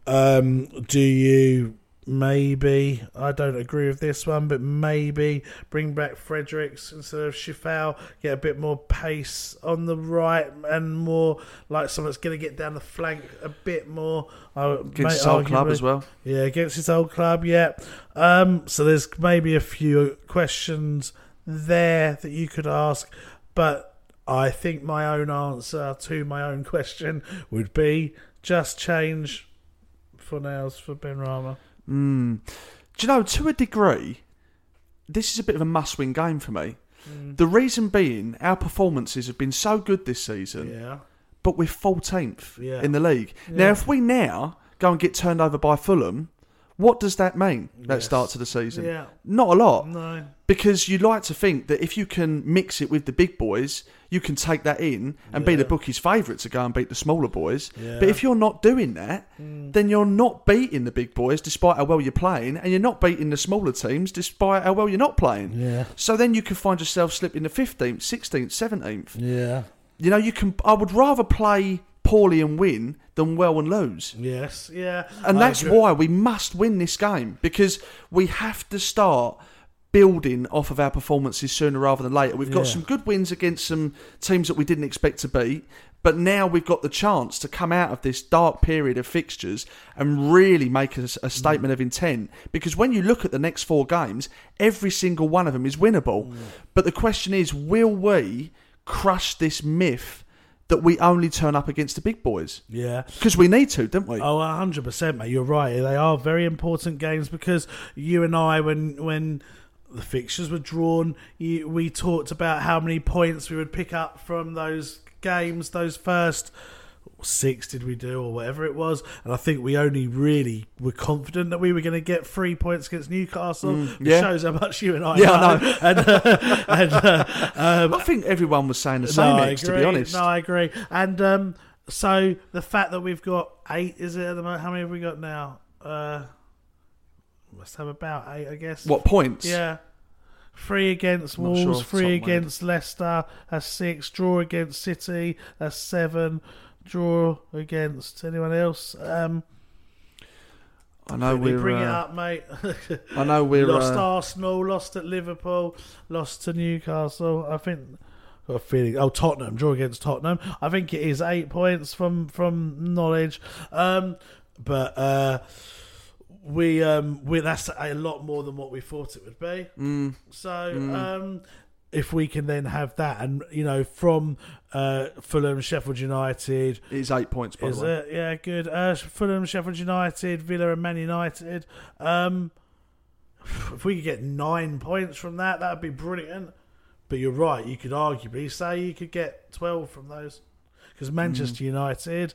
Um, do you maybe I don't agree with this one, but maybe bring back Fredericks instead of Coufal, get a bit more pace on the right and more like someone that's going to get down the flank a bit more. against his old club as well. Yeah, against his old club. Yeah. Um, so there's maybe a few questions there that you could ask, but I think my own answer to my own question would be just change Fornals for Benrahma. Mm. Do you know, to a degree, this is a bit of a must win game for me. Mm. The reason being, our performances have been so good this season, yeah. but we're 14th yeah. in the league. Yeah. Now, if we now go and get turned over by Fulham, what does that mean, that yes. start to the season? Yeah. Not a lot. No. Because you'd like to think that if you can mix it with the big boys, you can take that in and yeah. be the bookie's favourite to go and beat the smaller boys. Yeah. But if you're not doing that, mm. then you're not beating the big boys despite how well you're playing, and you're not beating the smaller teams despite how well you're not playing. Yeah. So then you can find yourself slipping the 15th, 16th, 17th. Yeah. You know, you can. I would rather play poorly and win than well and lose. Yes, yeah. And that's why we must win this game because we have to start building off of our performances sooner rather than later. We've got Yeah. some good wins against some teams that we didn't expect to beat, but now we've got the chance to come out of this dark period of fixtures and really make a, a statement of intent. Because when you look at the next four games, every single one of them is winnable. Mm. But the question is, will we crush this myth? That we only turn up against the big boys. Yeah. Because we need to, don't we? Oh, 100%, mate. You're right. They are very important games because you and I, when when the fixtures were drawn, you, we talked about how many points we would pick up from those games, those first six did we do or whatever it was and I think we only really were confident that we were going to get three points against Newcastle Mm, it yeah. shows how much you and I Yeah, I know, know. and, uh, and uh, um, I think everyone was saying the same, no, I Ex, to agree. be honest. No, I agree. And um, so the fact that we've got eight, is it at the moment? How many have we got now? Uh, must have about eight, I guess. What, points? Yeah. Three against Wolves, sure off the top three against Leicester, that's six. Draw against City, that's seven. Draw against anyone else. Um, I know we're. bring it uh, up, mate. I know we're, lost uh, Arsenal, lost at Liverpool, lost to Newcastle. I think got a feeling. Oh, Tottenham draw against Tottenham. I think it is eight points from from knowledge. Um, but uh, we um we that's a lot more than what we thought it would be. Mm. So Mm. um, if we can then have that, and you know, from uh, Fulham, Sheffield United, It's eight points, by is the way. it? Yeah, good. Uh, Fulham, Sheffield United, Villa, and Man United. Um, if we could get nine points from that, that would be brilliant. But you're right. You could arguably say you could get twelve from those because Manchester United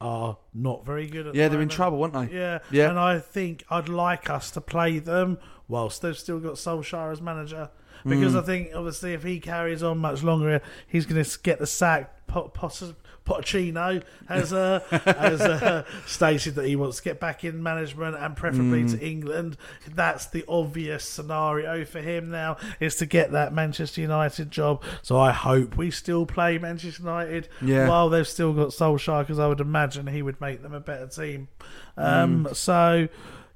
are not very good. at Mm. Yeah, the they're in trouble, aren't they? Yeah, Yeah. And I think I'd like us to play them whilst they've still got Solskjaer as manager. Because Mm. I think, obviously, if he carries on much longer, he's going to get the sack. Pot, Pot, Pochettino has uh, has uh, stated that he wants to get back in management and preferably Mm. to England. That's the obvious scenario for him now is to get that Manchester United job. So I hope we still play Manchester United Yeah. while they've still got Solskjaer because I would imagine he would make them a better team. Um, Mm. So.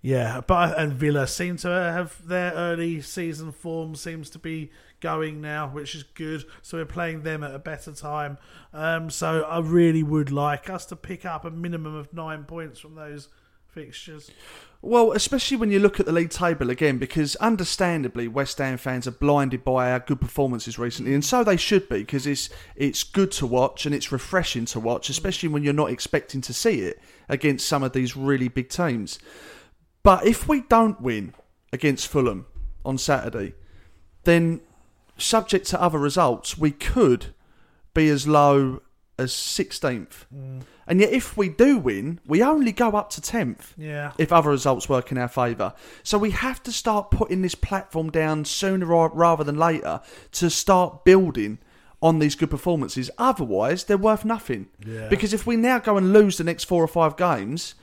Yeah, but and Villa seem to have their early season form seems to be going now, which is good. So we're playing them at a better time. Um, so I really would like us to pick up a minimum of nine points from those fixtures. Well, especially when you look at the league table again, because understandably West Ham fans are blinded by our good performances recently, and so they should be, because it's it's good to watch and it's refreshing to watch, especially when you're not expecting to see it against some of these really big teams. But if we don't win against Fulham on Saturday, then subject to other results, we could be as low as 16th. Mm. And yet, if we do win, we only go up to 10th Yeah. if other results work in our favour. So we have to start putting this platform down sooner rather than later to start building on these good performances. Otherwise, they're worth nothing. Yeah. Because if we now go and lose the next four or five games,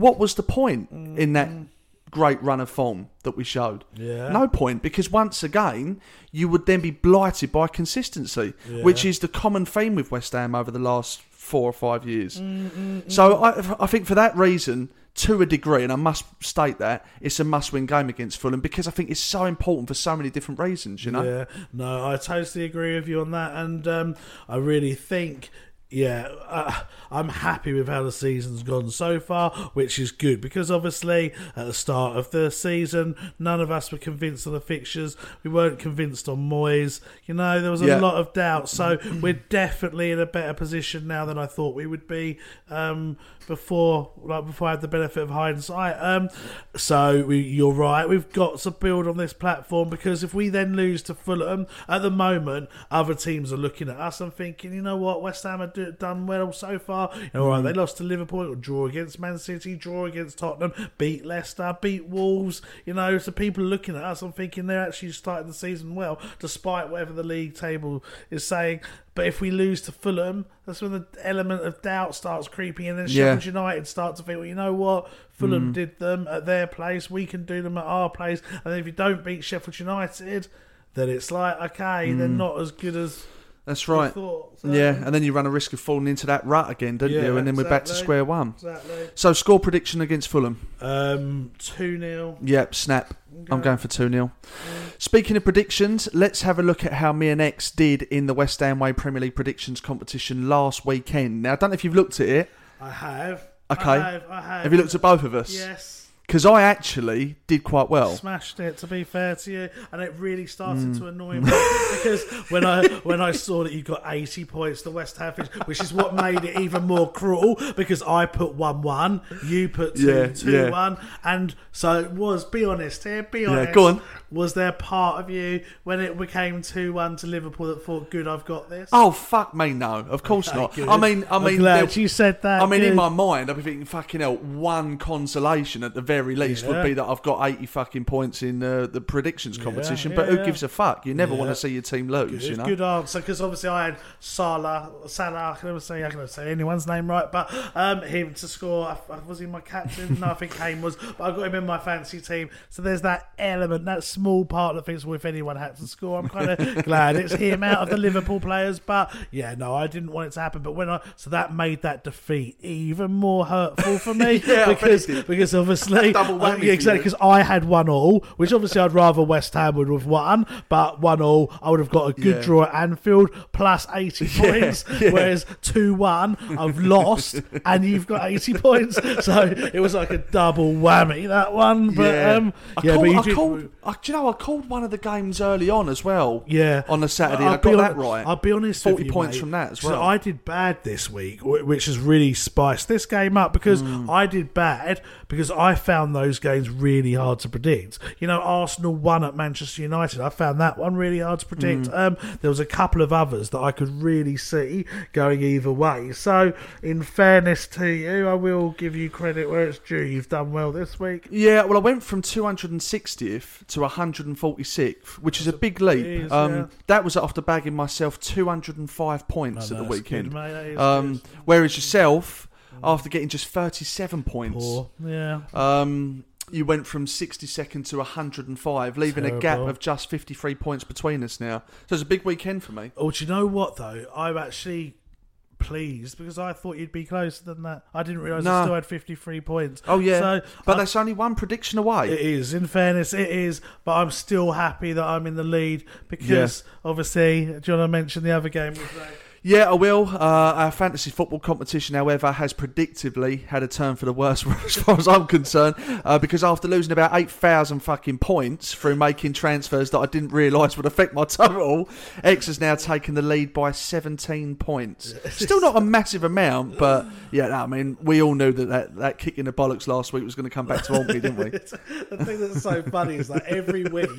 what was the point in that mm. great run of form that we showed? Yeah. No point, because once again, you would then be blighted by consistency, Yeah. which is the common theme with West Ham over the last four or five years. Mm, mm, so I, I think for that reason, to a degree, and I must state that it's a must-win game against Fulham because I think it's so important for so many different reasons. You know, Yeah, no, I totally agree with you on that, and um, I really think. Yeah, uh, I'm happy with how the season's gone so far, which is good because obviously at the start of the season, none of us were convinced on the fixtures. We weren't convinced on Moyes. You know, there was a Yeah. lot of doubt. So we're definitely in a better position now than I thought we would be um, before, like before I had the benefit of hindsight. Um, so we, you're right. We've got to build on this platform because if we then lose to Fulham at the moment, other teams are looking at us and thinking, you know what, West Ham have do, done well so far. You know, all right, they lost to Liverpool, draw against Man City, draw against Tottenham, beat Leicester, beat Wolves. You know, so people are looking at us and thinking they're actually starting the season well, despite whatever the league table is saying. But if we lose to Fulham, that's when the element of doubt starts creeping in. And then Yeah. Sheffield United start to think, well, you know what? Fulham Mm. did them at their place. We can do them at our place. And if you don't beat Sheffield United, then it's like, okay, they're Mm. not as good as that's right. thought. So- Yeah, and then you run a risk of falling into that rut again, don't Yeah, you? And then we're back to square one. Exactly. So, score prediction against Fulham. Um, 2 0. Yep, snap. I'm going for 2 0. Speaking of predictions, let's have a look at how me and Ex did in the West Ham Way Premier League predictions competition last weekend. Now, I don't know if you've looked at it. I have. Okay. I have. I have. Have you looked at both of us? Yes. Because I actually did quite well. Smashed it. To be fair to you, and it really started Mm. to annoy me because when I when I saw that you got eighty points, the West Ham, which is what made it even more cruel because I put one one, you put two Yeah, two yeah. one, and so it was. Be honest here. Be honest. Yeah, go on. Was there part of you when it became two one to Liverpool that thought, "Good, I've got this"? Oh fuck me, no! Of course Okay, not. good. I mean, I I'm mean, glad you said that, I mean, in my mind, I'd be thinking, fucking hell. One consolation at the very least would be that I've got eighty fucking points in uh, the predictions competition. but yeah, who gives a fuck? You never Yeah. want to see your team lose. Good, you know. good answer because obviously I had Salah, Salah. I can never say I can never say anyone's name right, but um, him to score. I- Was he my captain? no, I think Kane was. But I got him in my fancy team. So there's that element, that small part that thinks, well, if anyone had to score, I'm kind of glad it's him out of the Liverpool players. But yeah, no, I didn't want it to happen. But when I so that made that defeat even more hurtful for me Yeah, because because obviously double uh, whammy yeah, exactly, because I had one all, which obviously I'd rather West Ham would have won, but one all, I would have got a good Yeah. draw at Anfield plus 80 points, yeah. whereas 2 1, I've lost, and you've got 80 points. So it was like a double whammy, that one. But yeah, um, I yeah, called, but you I did- called, I, do you know, I called one of the games early on as well. Yeah, on the Saturday, I'll I be got hon- that right. I'll be honest. forty with you, points mate. from that as So well. I did bad this week, which has really spiced this game up because Hmm. I did bad because I found those games really hard to predict. You know, Arsenal won at Manchester United. I found that one really hard to predict. Hmm. Um, there was a couple of others that I could really see going either way. So, in fairness to you, I will give you credit where it's due. You've done well this week. Yeah, well, I went from 260th to 146th, which is a big leap. is, um, yeah. That was after bagging myself 205 points at the weekend. good, um, whereas yourself, after getting just 37 points, Poor, yeah. um, you went from 62nd to 105, leaving a gap of just 53 points between us now. So it's a big weekend for me. Oh, do you know what though? I'm actually pleased because I thought you'd be closer than that. I didn't realise No. I still had 53 points. Oh yeah, so but I- that's only one prediction away. it is. In fairness, it is. But I'm still happy that I'm in the lead because obviously, do you want to mention the other game? Yeah, I will. Uh, our fantasy football competition, however, has predictably had a turn for the worse as far as I'm concerned. Uh, because after losing about 8,000 fucking points through making transfers that I didn't realise would affect my total, X has now taken the lead by 17 points. Still not a massive amount, but yeah, no, I mean, we all knew that, that that kick in the bollocks last week was going to come back to haunt me, didn't we? the thing that's so funny is that every week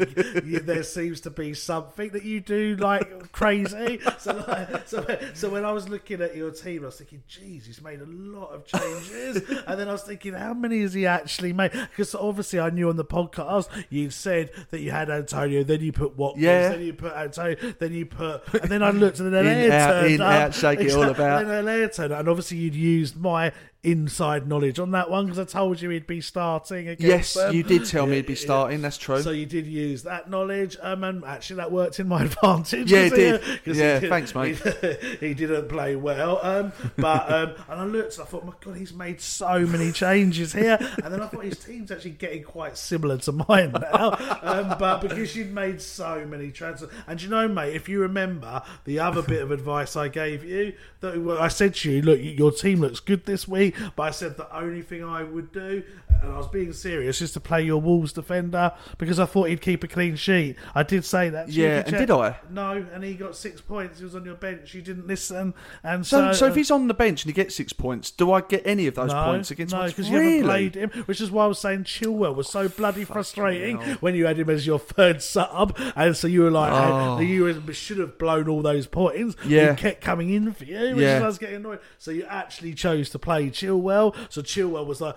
you, there seems to be something that you do like crazy. So, like, so, so when I was looking at your team, I was thinking, "Geez, he's made a lot of changes." and then I was thinking, "How many has he actually made?" Because obviously, I knew on the podcast you said that you had Antonio, then you put Watkins, Yeah. then you put Antonio, then you put, and then I looked and then Haller out, turned in, up. out, shake it all about. Then Haller turned and obviously you'd used my inside knowledge on that one because I told you he'd be starting against Yes, them. you did tell me he'd be yeah. starting, that's true. So you did use that knowledge, um, and actually that worked in my advantage. Yeah, it did. Yeah, he thanks, mate. He, he didn't play well, um, but um, and I looked, and I thought, my God, he's made so many changes here, and then I thought his team's actually getting quite similar to mine now. Um, but because you'd made so many transfers, and you know, mate, if you remember the other bit of advice I gave you, that I said to you, look, your team looks good this week, but I said the only thing I would do, and I was being serious, just to play your Wolves defender because I thought he'd keep a clean sheet. I did say that. to Yeah, you and check- did I? No, and he got six points. He was on your bench. You didn't listen, and So, so, so if he's on the bench and he gets six points, do I get any of those no, points against no, because really? you haven't played him, which is why I was saying Chilwell was so bloody frustrating when you had him as your third sub, and so you were like, Oh. hey, you should have blown all those points. Yeah. he kept coming in for you, which Yeah. is why I was getting annoyed. So you actually chose to play Chilwell. So Chilwell was like,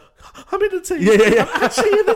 I'm in the team. Yeah, yeah, yeah. I'm actually in the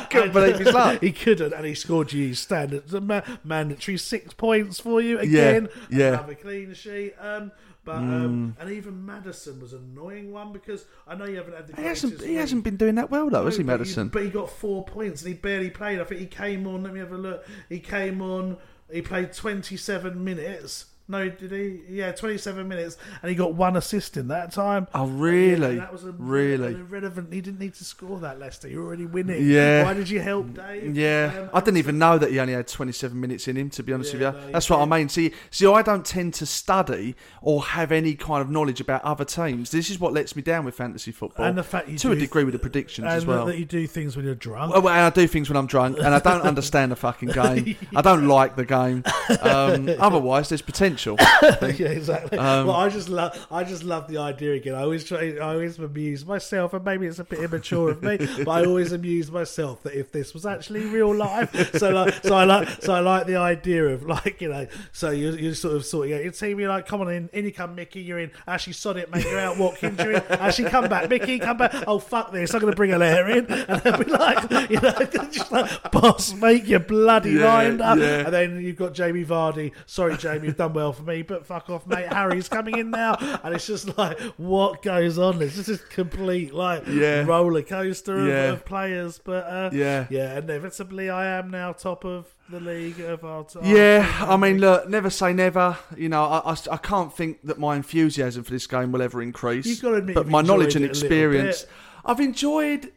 team. Couldn't believe his luck. He couldn't, and he scored you standard ma- mandatory six points for you again. yeah. Another clean sheet. Um, but um, and even Maddison was an annoying one because I know you haven't had the. He hasn't. He hasn't been doing that well though, has he, No, but Maddison? but he got four points and he barely played. I think he came on. Let me have a look. He came on. He played twenty-seven minutes. No, did he? Yeah, twenty-seven minutes, and he got one assist in that time. Oh, really? Yeah, that was a, Really? an irrelevant. He didn't need to score that, Leicester. You're already winning. Yeah. Why did you help, Dave? Yeah, Um, I didn't even know that he only had 27 minutes in him. To be honest Yeah, with you, he that's what I mean. See, see, I don't tend to study or have any kind of knowledge about other teams. This is what lets me down with fantasy football, And the fact you to a degree with the predictions as well. that you do things when you're drunk. Well, and I do things when I'm drunk, and I don't understand the fucking game. I don't like the game. Um, otherwise, there's potential. yeah, exactly. Um, well, I just love, I just love the idea again. I always try, I always amuse myself, and maybe it's a bit immature of me, but I always amuse myself that if this was actually real life, so like, so I like, so I like the idea of like, you know, so you're, you're sort of sorting out your team. You're like, come on in, in you come, Mickey. You're in. Actually, sod it, mate. You're out. Watkins, you're in. Actually, come back, Mickey. Come back. Oh fuck this! I'm going to bring a lair in, and they'll be like, you know, just like, boss, make your bloody Yeah, mind up, yeah. and then you've got Jamie Vardy. Sorry, Jamie, you've done well for me, but fuck off, mate. Harry's coming in now, and it's just like, what goes on? It's just a complete like Yeah. roller coaster of, Yeah. of players. But uh, Yeah. yeah, inevitably, I am now top of the league of our. our Yeah. I mean, look, never say never. You know, I, I, I can't think that my enthusiasm for this game will ever increase. You've got to admit but my knowledge and enjoyed it a little experience. I've enjoyed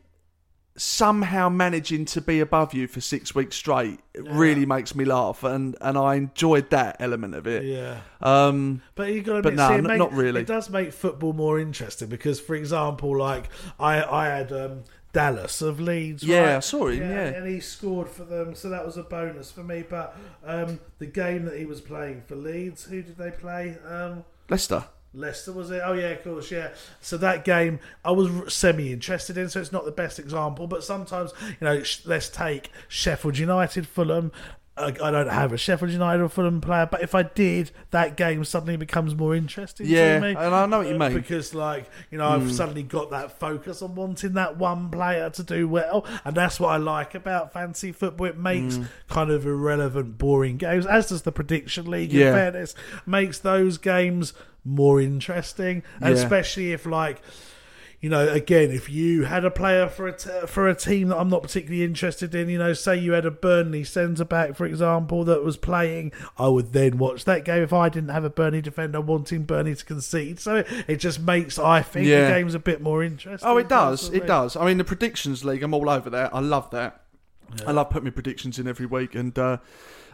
somehow managing to be above you for six weeks straight it really makes me laugh, and and I enjoyed that element of it. Yeah. Um, But you got to admit, no, see, make- not really. It does make football more interesting because, for example, like I, I had um, Dallas of Leeds. Yeah, right? I saw him, yeah. and he scored for them, so that was a bonus for me. But um, the game that he was playing for Leeds, who did they play? Um, Leicester. Leicester was it? Oh yeah, of course, yeah. So that game I was semi interested in. So it's not the best example, but sometimes you know, let's take Sheffield United, Fulham. I don't have a Sheffield United or Fulham player, but if I did, that game suddenly becomes more interesting Yeah, to me. and I know what you mean. because, like, you know, I've Mm. suddenly got that focus on wanting that one player to do well, and that's what I like about fancy football. It makes Mm. kind of irrelevant, boring games, as does the prediction league. Yeah. In fairness, makes those games more interesting, Yeah. especially if like. You know, again, if you had a player for a t- for a team that I'm not particularly interested in, you know, say you had a Burnley centre back, for example, that was playing, I would then watch that game if I didn't have a Burnley defender wanting Burnley to concede. So it, it just makes, I think, Yeah. the games a bit more interesting. Oh, it does. It does. I mean, the predictions league. I'm all over that. I love that. I love putting my predictions in every week, and uh,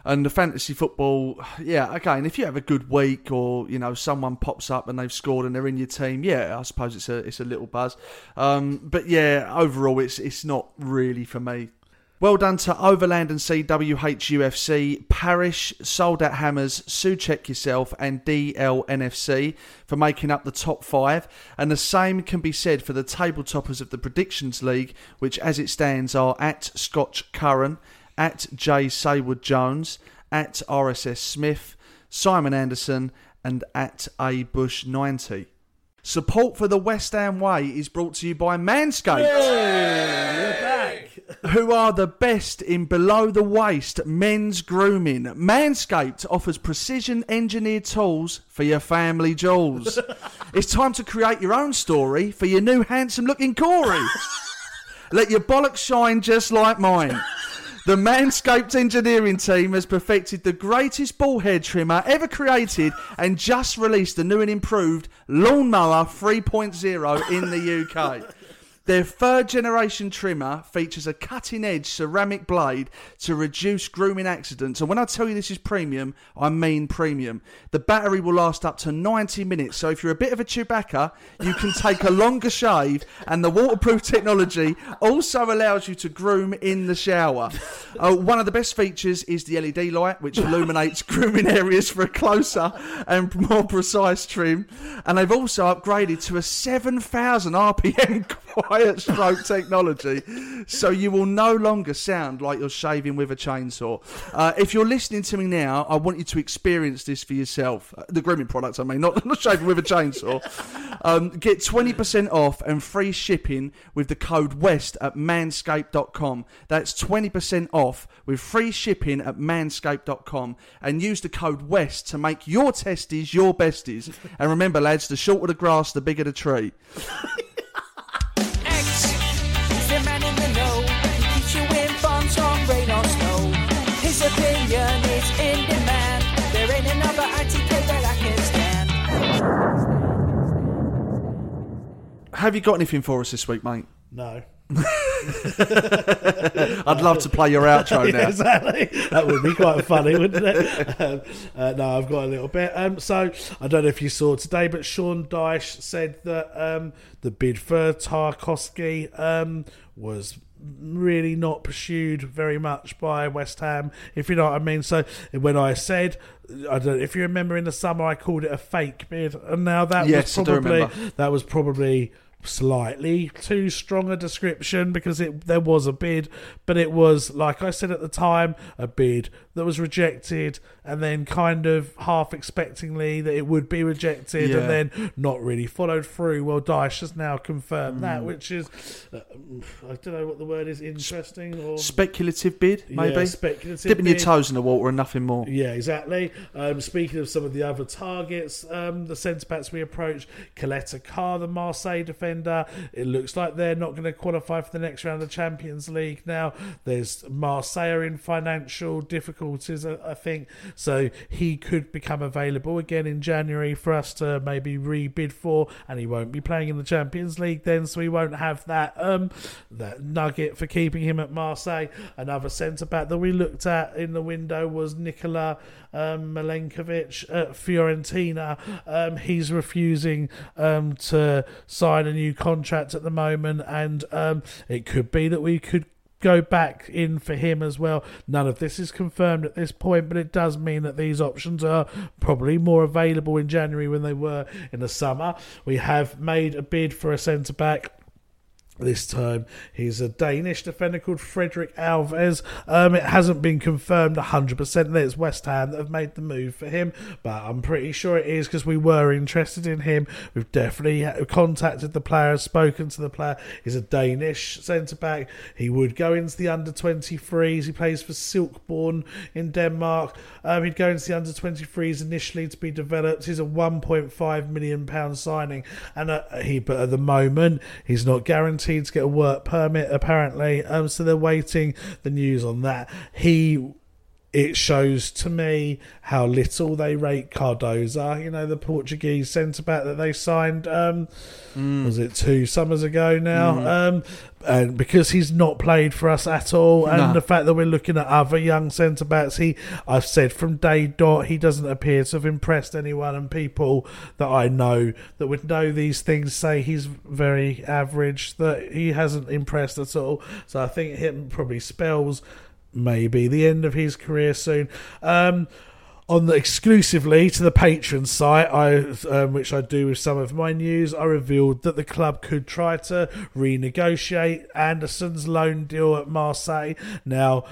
and the fantasy football. Yeah, again, if you have a good week, or you know someone pops up and they've scored and they're in your team, yeah, I suppose it's a it's a little buzz. Um, but yeah, overall, it's it's not really for me. Well done to Overland and CWHUFC, Parish, Sold Out Hammers, Sue Check Yourself, and DLNFC for making up the top five. And the same can be said for the table toppers of the Predictions League, which as it stands are at Scotch Curran, at J Saywood Jones, at RSS Smith, Simon Anderson, and at A Bush 90. Support for the West Ham Way is brought to you by Manscaped who are the best in below the waist men's grooming. Manscaped offers precision engineered tools for your family jewels. it's time to create your own story for your new handsome looking Corey. Let your bollocks shine just like mine. The Manscaped engineering team has perfected the greatest ball head trimmer ever created and just released the new and improved Lawnmower 3.0 in the UK. Their third generation trimmer features a cutting edge ceramic blade to reduce grooming accidents. And when I tell you this is premium, I mean premium. The battery will last up to 90 minutes. So if you're a bit of a Chewbacca, you can take a longer shave. And the waterproof technology also allows you to groom in the shower. Uh, one of the best features is the LED light, which illuminates grooming areas for a closer and more precise trim. And they've also upgraded to a 7,000 RPM quiet stroke technology, so you will no longer sound like you're shaving with a chainsaw. Uh, if you're listening to me now, I want you to experience this for yourself. Uh, the grooming products, I mean, not, not shaving with a chainsaw. Um, get 20% off and free shipping with the code WEST at manscaped.com. That's 20% off with free shipping at manscaped.com and use the code WEST to make your testes your besties. And remember, lads, the shorter the grass, the bigger the tree. Have you got anything for us this week, mate? No. I'd love to play your outro now. Yeah, exactly. That would be quite funny, wouldn't it? Um, uh, no, I've got a little bit. Um, so I don't know if you saw today, but Sean Dyche said that um, the bid for Tarkowski um, was really not pursued very much by West Ham, if you know what I mean. So when I said, I don't if you remember in the summer, I called it a fake bid, and now that Yes, was probably that was probably slightly too strong a description because it there was a bid, but it was like I said at the time, a bid that was rejected and then kind of half expectingly that it would be rejected Yeah. and then not really followed through. Well, Dyche has now confirmed that, Mm. which is uh, I don't know what the word is, interesting or Speculative bid, maybe? Yeah, speculative Dipping your toes in the water and nothing more. Yeah, exactly. Um, speaking of some of the other targets, um, the centre backs we approached, Caleta-Car, the Marseille defender, It looks like they're not going to qualify for the next round of Champions League now. There's Marseille in financial difficulties, I think, so he could become available again in January for us to maybe rebid for, and he won't be playing in the Champions League then, so we won't have that um that nugget for keeping him at Marseille. Another centre back that we looked at in the window was Nikola um, Milenkovic at Fiorentina. Um, he's refusing um, to sign a new contract at the moment, and um, it could be that we could go back in for him as well. None of this is confirmed at this point, but it does mean that these options are probably more available in January when they were in the summer. We have made a bid for a centre back. This time, he's a Danish defender called Frederik Alves. Um, it hasn't been confirmed 100% that it's West Ham that have made the move for him, but I'm pretty sure it is because we were interested in him. We've definitely contacted the player, spoken to the player. He's a Danish centre back. He would go into the under 23s. He plays for Silkeborg in Denmark. Um, he'd go into the under 23s initially to be developed. He's a 1.5 million pound signing, and uh, he, but at the moment, he's not guaranteed to get a work permit apparently. Um, so they're waiting the news on that. He it shows to me how little they rate Cardoso, you know, the Portuguese centre back that they signed. Um, Was it two summers ago now? Mm. Um, and because he's not played for us at all, and No. the fact that we're looking at other young centre backs, he, I've said from day dot, he doesn't appear to have impressed anyone, and people that I know that would know these things say he's very average, that he hasn't impressed at all. So I think him probably spells maybe the end of his career soon. Um, on the exclusively to the patron site, I um, which I do with some of my news, I revealed that the club could try to renegotiate Anderson's loan deal at Marseille. Now.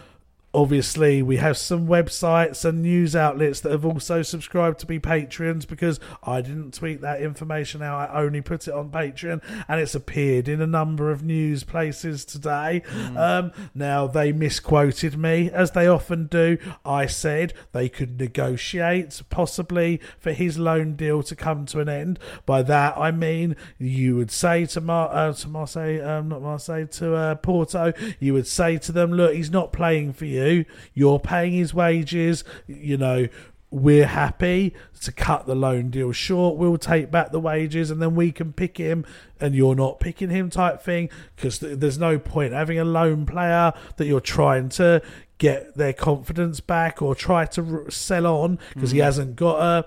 Obviously, we have some websites and news outlets that have also subscribed to be patrons because I didn't tweet that information out. I only put it on Patreon and it's appeared in a number of news places today. Um, now, they misquoted me, as they often do. I said they could negotiate, possibly, for his loan deal to come to an end. By that, I mean you would say to, Mar- uh, to Marseille, um, not Marseille, to uh, Porto, you would say to them, look, he's not playing for you. You're paying his wages. You know, we're happy to cut the loan deal short. We'll take back the wages and then we can pick him and you're not picking him type thing because th- there's no point having a loan player that you're trying to get their confidence back or try to r- sell on because he Mhm. hasn't got a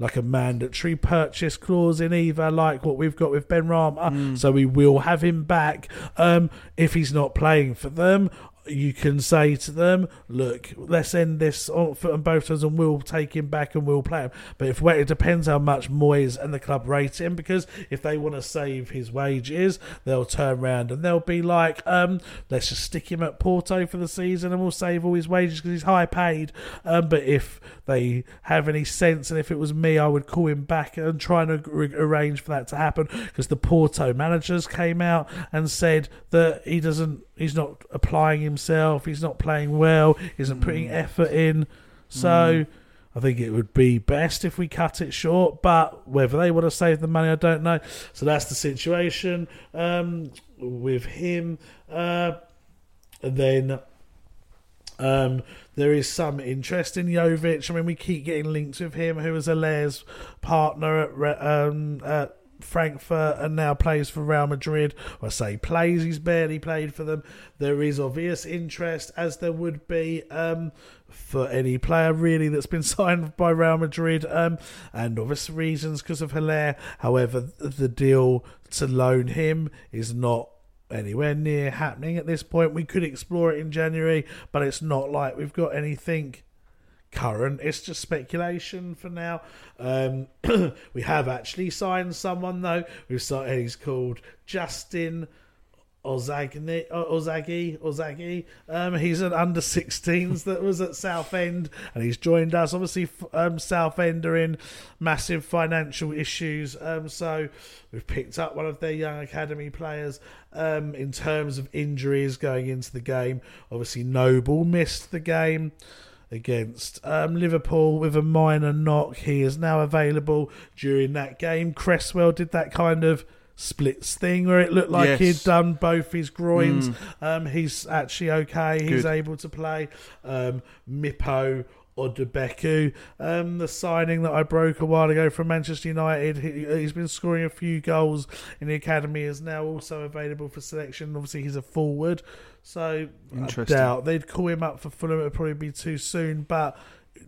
like a mandatory purchase clause in either like what we've got with Benrahma so we will have him back um if he's not playing for them you can say to them, "Look, let's end this on, on both sides, and we'll take him back and we'll play him." But if it depends how much Moyes and the club rate him, because if they want to save his wages, they'll turn around and they'll be like, um, "Let's just stick him at Porto for the season, and we'll save all his wages because he's high paid." Um, but if they have any sense, and if it was me, I would call him back and try and ar- arrange for that to happen because the Porto managers came out and said that he doesn't, he's not applying himself, he's not playing well, he isn't putting effort in. So. I think it would be best if we cut it short, but whether they want to save the money, I don't know. So that's the situation um, with him. Uh, and then um, there is some interest in Jovic. I mean, we keep getting links with him, who was Haller's partner at, um, at Frankfurt and now plays for Real Madrid. I say plays, he's barely played for them. There is obvious interest, as there would be um, for any player really that's been signed by Real Madrid, um, and obvious reasons because of Haller. However, the deal to loan him is not anywhere near happening at this point. We could explore it in January, but it's not like we've got anything current. It's just speculation for now. Um, we have actually signed someone though. We've signed. He's called Justin. Ozagni, Ozagi, Ozagi. Um, he's an under 16s that was at Southend, and he's joined us. Obviously, um, Southend are in massive financial issues, um, so we've picked up one of their young academy players. Um, in terms of injuries going into the game, obviously Noble missed the game against um, Liverpool with a minor knock. He is now available during that game. Cresswell did that kind of splits thing where it looked like Yes. he'd done both his groins. Mm. Um, he's actually okay. He's Good. able to play. Um, Mipo Odubeko, um, the signing that I broke a while ago from Manchester United. He, he's been scoring a few goals in the academy. Is now also available for selection. Obviously, he's a forward, so I doubt they'd call him up for Fulham. It'd probably be too soon, but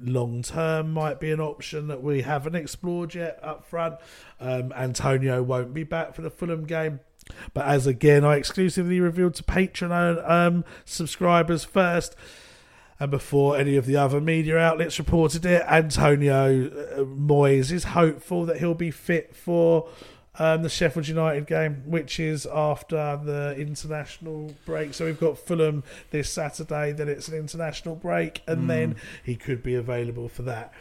long term might be an option that we haven't explored yet up front. Um, Antonio won't be back for the Fulham game. But as again, I exclusively revealed to Patreon um, subscribers first, and before any of the other media outlets reported it, Antonio uh, Moyes is hopeful that he'll be fit for um, the Sheffield United game, which is after the international break. So we've got Fulham this Saturday, then it's an international break, and Mm. then he could be available for that.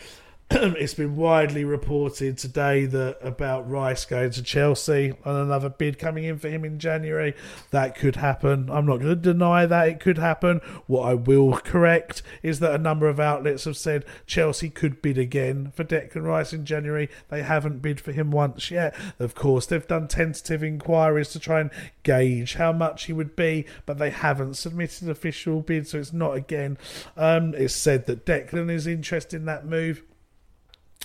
it's been widely reported today that about Rice going to Chelsea and another bid coming in for him in January. That could happen. I'm not going to deny that it could happen. What I will correct is that a number of outlets have said Chelsea could bid again for Declan Rice in January. They haven't bid for him once yet. Of course, they've done tentative inquiries to try and gauge how much he would be, but they haven't submitted an official bid, so it's not again. Um, it's said that Declan is interested in that move.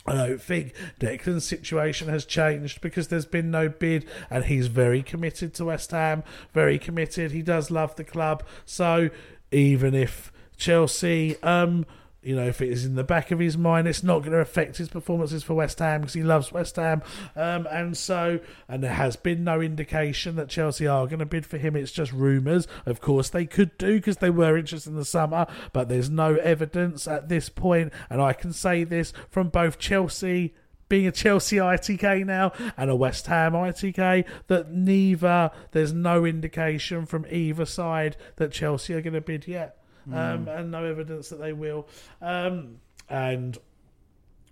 I don't think Declan's situation has changed because there's been no bid and he's very committed to West Ham, very committed. He does love the club. So even if Chelsea, um, you know, if it is in the back of his mind, it's not going to affect his performances for West Ham because he loves West Ham. Um, and so, and there has been no indication that Chelsea are going to bid for him. It's just rumours. Of course, they could do because they were interested in the summer, but there's no evidence at this point. And I can say this from both Chelsea being a Chelsea ITK now and a West Ham ITK, that neither, there's no indication from either side that Chelsea are going to bid yet. Um, Mm. and no evidence that they will. Um, and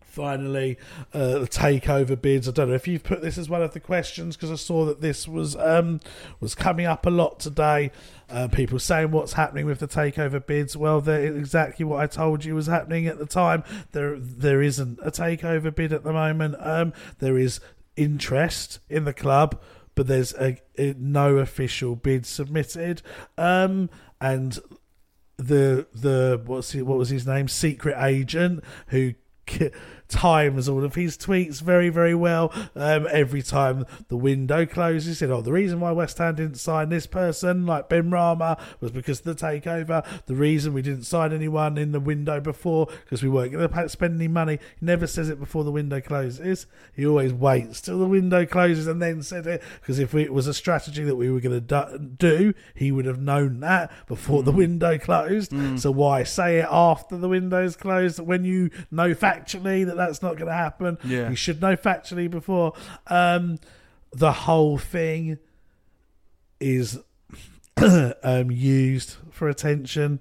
finally, uh, the takeover bids. I don't know if you've put this as one of the questions because I saw that this was um, was coming up a lot today. Uh, people saying what's happening with the takeover bids. Well, they're exactly what I told you was happening at the time. There there isn't a takeover bid at the moment. Um, there is interest in the club. But there's a, a no official bid submitted, um, and the the what's he, what was his name? Secret agent who times all of his tweets very very well um, every time the window closes. He said oh the reason why West Ham didn't sign this person like Benrahma was because of the takeover. The reason we didn't sign anyone in the window before because we weren't going to spend any money he never says it before the window closes. He always waits till the window closes and then said it because if it was a strategy that we were going to do he would have known that before the window closed. So why say it after the window's closed when you know factually that that's not going to happen Yeah. you should know factually before um the whole thing is um, used for attention.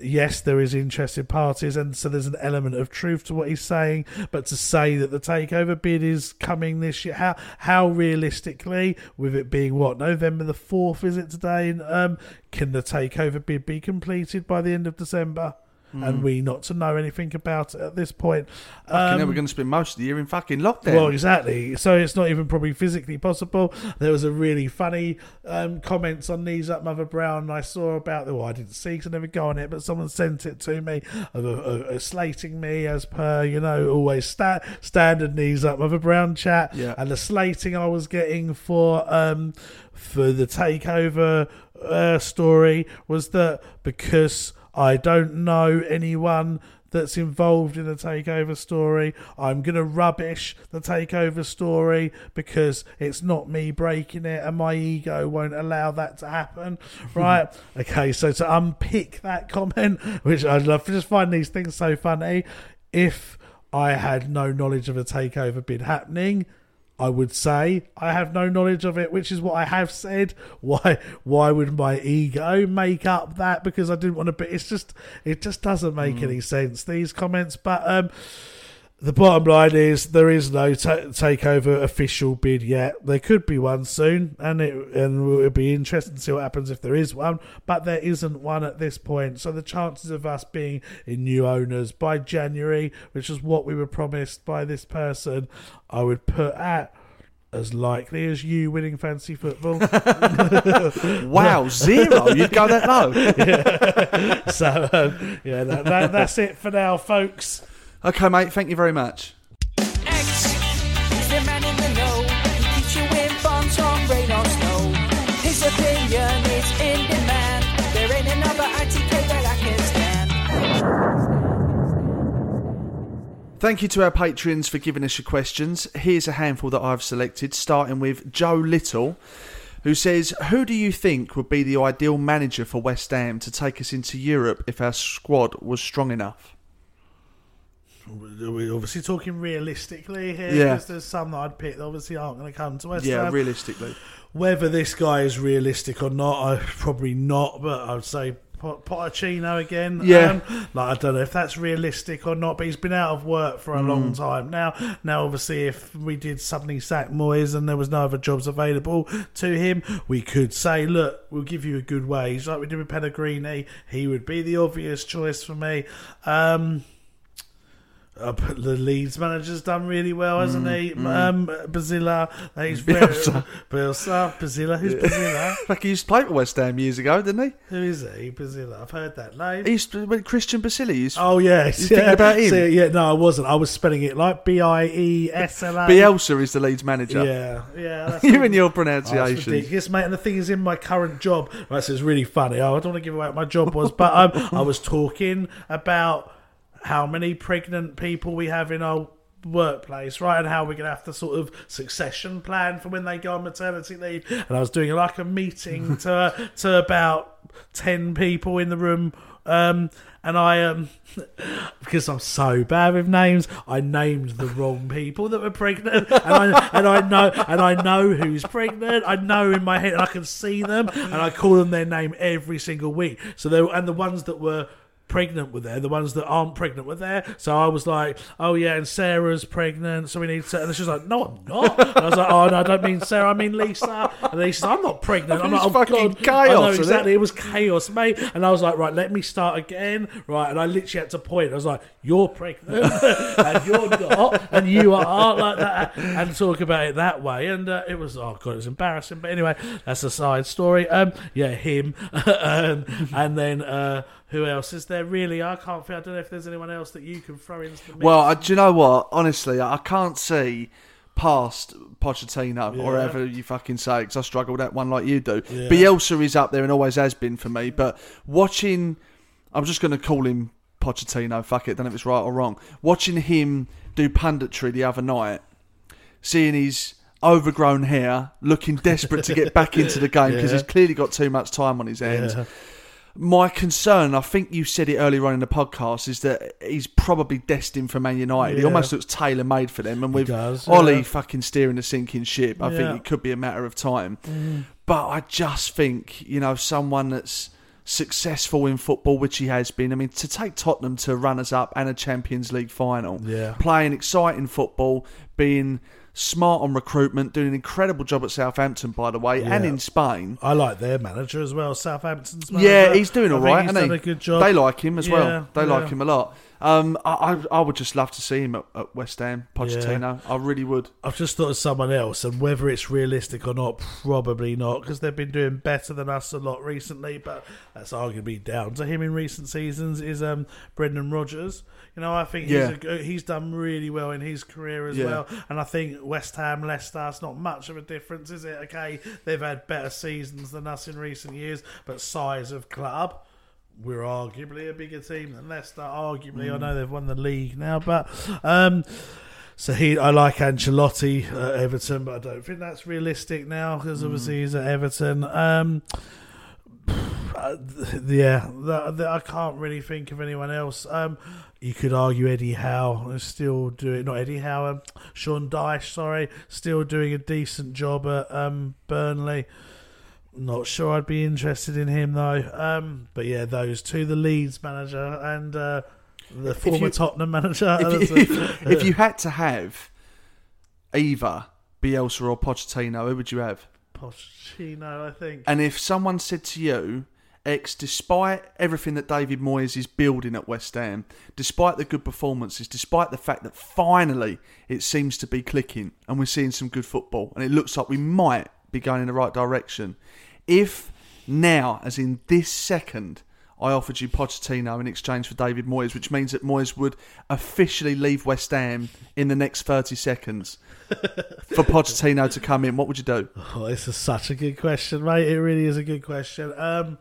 Yes, there is interested parties, and so there's an element of truth to what he's saying. But to say that the takeover bid is coming this year, how how realistically, with it being what November the fourth, is it today? Um, can the takeover bid be completed by the end of December? And Mm. we not to know anything about it at this point. Um, we're going to spend most of the year in fucking lockdown. well, exactly. So it's not even probably physically possible. There was a really funny um, comments on Knees Up Mother Brown I saw about. the Well, I didn't see because I never go on it, but someone sent it to me of, of, of slating me as per you know always sta- standard Knees Up Mother Brown chat. Yeah. And the slating I was getting for um, for the takeover uh, story was that because I don't know anyone that's involved in the takeover story. I'm going to rubbish the takeover story because it's not me breaking it and my ego won't allow that to happen. Right? okay, so to unpick that comment, which I love, just find these things so funny. If I had no knowledge of a takeover bid happening, I would say I have no knowledge of it, which is what I have said. Why? Why would my ego make up that? Because I didn't want to. Be, it's just. It just doesn't make any sense. These comments, but um, the bottom line is there is no ta takeover official bid yet. There could be one soon, and it and it would be interesting to see what happens if there is one. But there isn't one at this point. So the chances of us being in new owners by January, which is what we were promised by this person, I would put at as likely as you winning fancy football. Wow, zero. You'd go that low. Yeah. So um, yeah, that, that, that's it for now, folks. Okay, mate. Thank you very much. Ex, he's the man in the know. He keeps you informed on rain or snow. His opinion is in demand. There ain't another ITK that I can stand. Thank you to our patrons for giving us your questions. Here's a handful that I've selected, starting with Joe Little, who says, Who do you think would be the ideal manager for West Ham to take us into Europe if our squad was strong enough? We're obviously talking realistically here. Yeah. because there's some that I'd pick that obviously aren't going to come to West yeah, Ham. realistically. Whether this guy is realistic or not, I probably not. But I would say Pot- again. Yeah. Um, like I don't know if that's realistic or not, but he's been out of work for a long Mm. time now. Now, obviously, if we did suddenly sack Moyes and there was no other jobs available to him, we could say, look, we'll give you a good wage, like we did with Pellegrini. He would be the obvious choice for me. Um, uh, but the Leeds manager's done really well, hasn't Mm, he? mm. Um, Bazilla, he's very Bielsa. Bielsa, Bazilla. Who's Bazilla? Like he used to play for West Ham years ago, didn't he? Who is he? Bazilla. I've heard that name. He used to, when Christian Bassila used Oh yes, You thinking yeah. about him? See, yeah, no, I wasn't. I was spelling it like B I E S L A. Bielsa is the Leeds manager. Yeah, yeah. That's You and your Oh, that's pronunciations. mate. And the thing is, in my current job, right, so it's really funny. Oh, I don't want to give away what my job was, but um, I was talking about how many pregnant people we have in our workplace, right, and how we're going to have to sort of succession plan for when they go on maternity leave. And I was doing like a meeting to to about ten people in the room. Um, and I, um, because I'm so bad with names, I named the wrong people that were pregnant, and I and I know and I know who's pregnant. I know in my head, and I can see them, and I call them their name every single week. So they and the ones that were pregnant were there, the ones that aren't pregnant were there. So I was like, oh yeah, and Sarah's pregnant, so we need to. And she was like, no, I'm not. And I was like, oh no, I don't mean Sarah, I mean Lisa. And said, I'm not pregnant. I'm like, oh fucking god, chaos, isn't it? exactly. It was chaos, mate. And I was like, right, let me start again, right? And I literally had to point. I was like, you're pregnant, and you're not, and you are like that, and talk about it that way. And uh, it was, oh god, it was embarrassing. But anyway, that's a side story. Um, yeah, him, um, and then. Uh, who else is there? Really, I can't. Feel, I don't know if there's anyone else that you can throw into the mix. Well, uh, do you know what? Honestly, I can't see past Pochettino or Yeah. whatever you fucking say because I struggle with that one like you do. Yeah. Bielsa is up there and always has been for me. But watching, I'm just going to call him Pochettino. Fuck it, don't know if it's right or wrong. Watching him do punditry the other night, seeing his overgrown hair, looking desperate to get back into the game because Yeah. he's clearly got too much time on his hands. Yeah. My concern, I think you said it earlier on in the podcast, is that he's probably destined for Man United. He almost looks tailor made for them. And with does, Ollie yeah. fucking steering the sinking ship, I Yeah. think it could be a matter of time. Mm. But I just think, you know, someone that's successful in football, which he has been. I mean, to take Tottenham to runners up and a Champions League final, Yeah. playing exciting football, being smart on recruitment, doing an incredible job at Southampton, by the way, and in Spain. I like their manager as well, Southampton's manager. Yeah, he's doing all think he's done he? a good job. They like him as Yeah, well. They like him a lot. Um, I, I I would just love to see him at, at West Ham, Pochettino. I really would. I've just thought of someone else, and whether it's realistic or not, probably not, because they've been doing better than us a lot recently. But that's arguably down to him in recent seasons. Is um, Brendan Rodgers? You know, I think Yeah. he's a, he's done really well in his career as Yeah. well. And I think West Ham, Leicester, it's not much of a difference, is it? Okay, they've had better seasons than us in recent years, but size of club. We're arguably a bigger team than Leicester. Arguably, I Mm. know they've won the league now, but um, so he, I like Ancelotti at Everton, but I don't think that's realistic now because obviously he's at Everton. Um, yeah, that, that- I can't really think of anyone else. Um, you could argue Eddie Howe is still doing not Eddie Howe, um, Sean Dyche, sorry, still doing a decent job at um, Burnley. Not sure I'd be interested in him though. Um, but yeah, those two, the Leeds manager and uh, the former you- Tottenham manager. If you, if you had to have either Bielsa or Pochettino, who would you have? Pochettino, I think. And if someone said to you, Ex, despite everything that David Moyes is building at West Ham, despite the good performances, despite the fact that finally it seems to be clicking and we're seeing some good football, and it looks like we might be going in the right direction. If now, as in this second, I offered you Pochettino in exchange for David Moyes, which means that Moyes would officially leave West Ham in the next 30 seconds for Pochettino to come in, what would you do? Oh, this is such a good question, mate. It really is a good question. Um,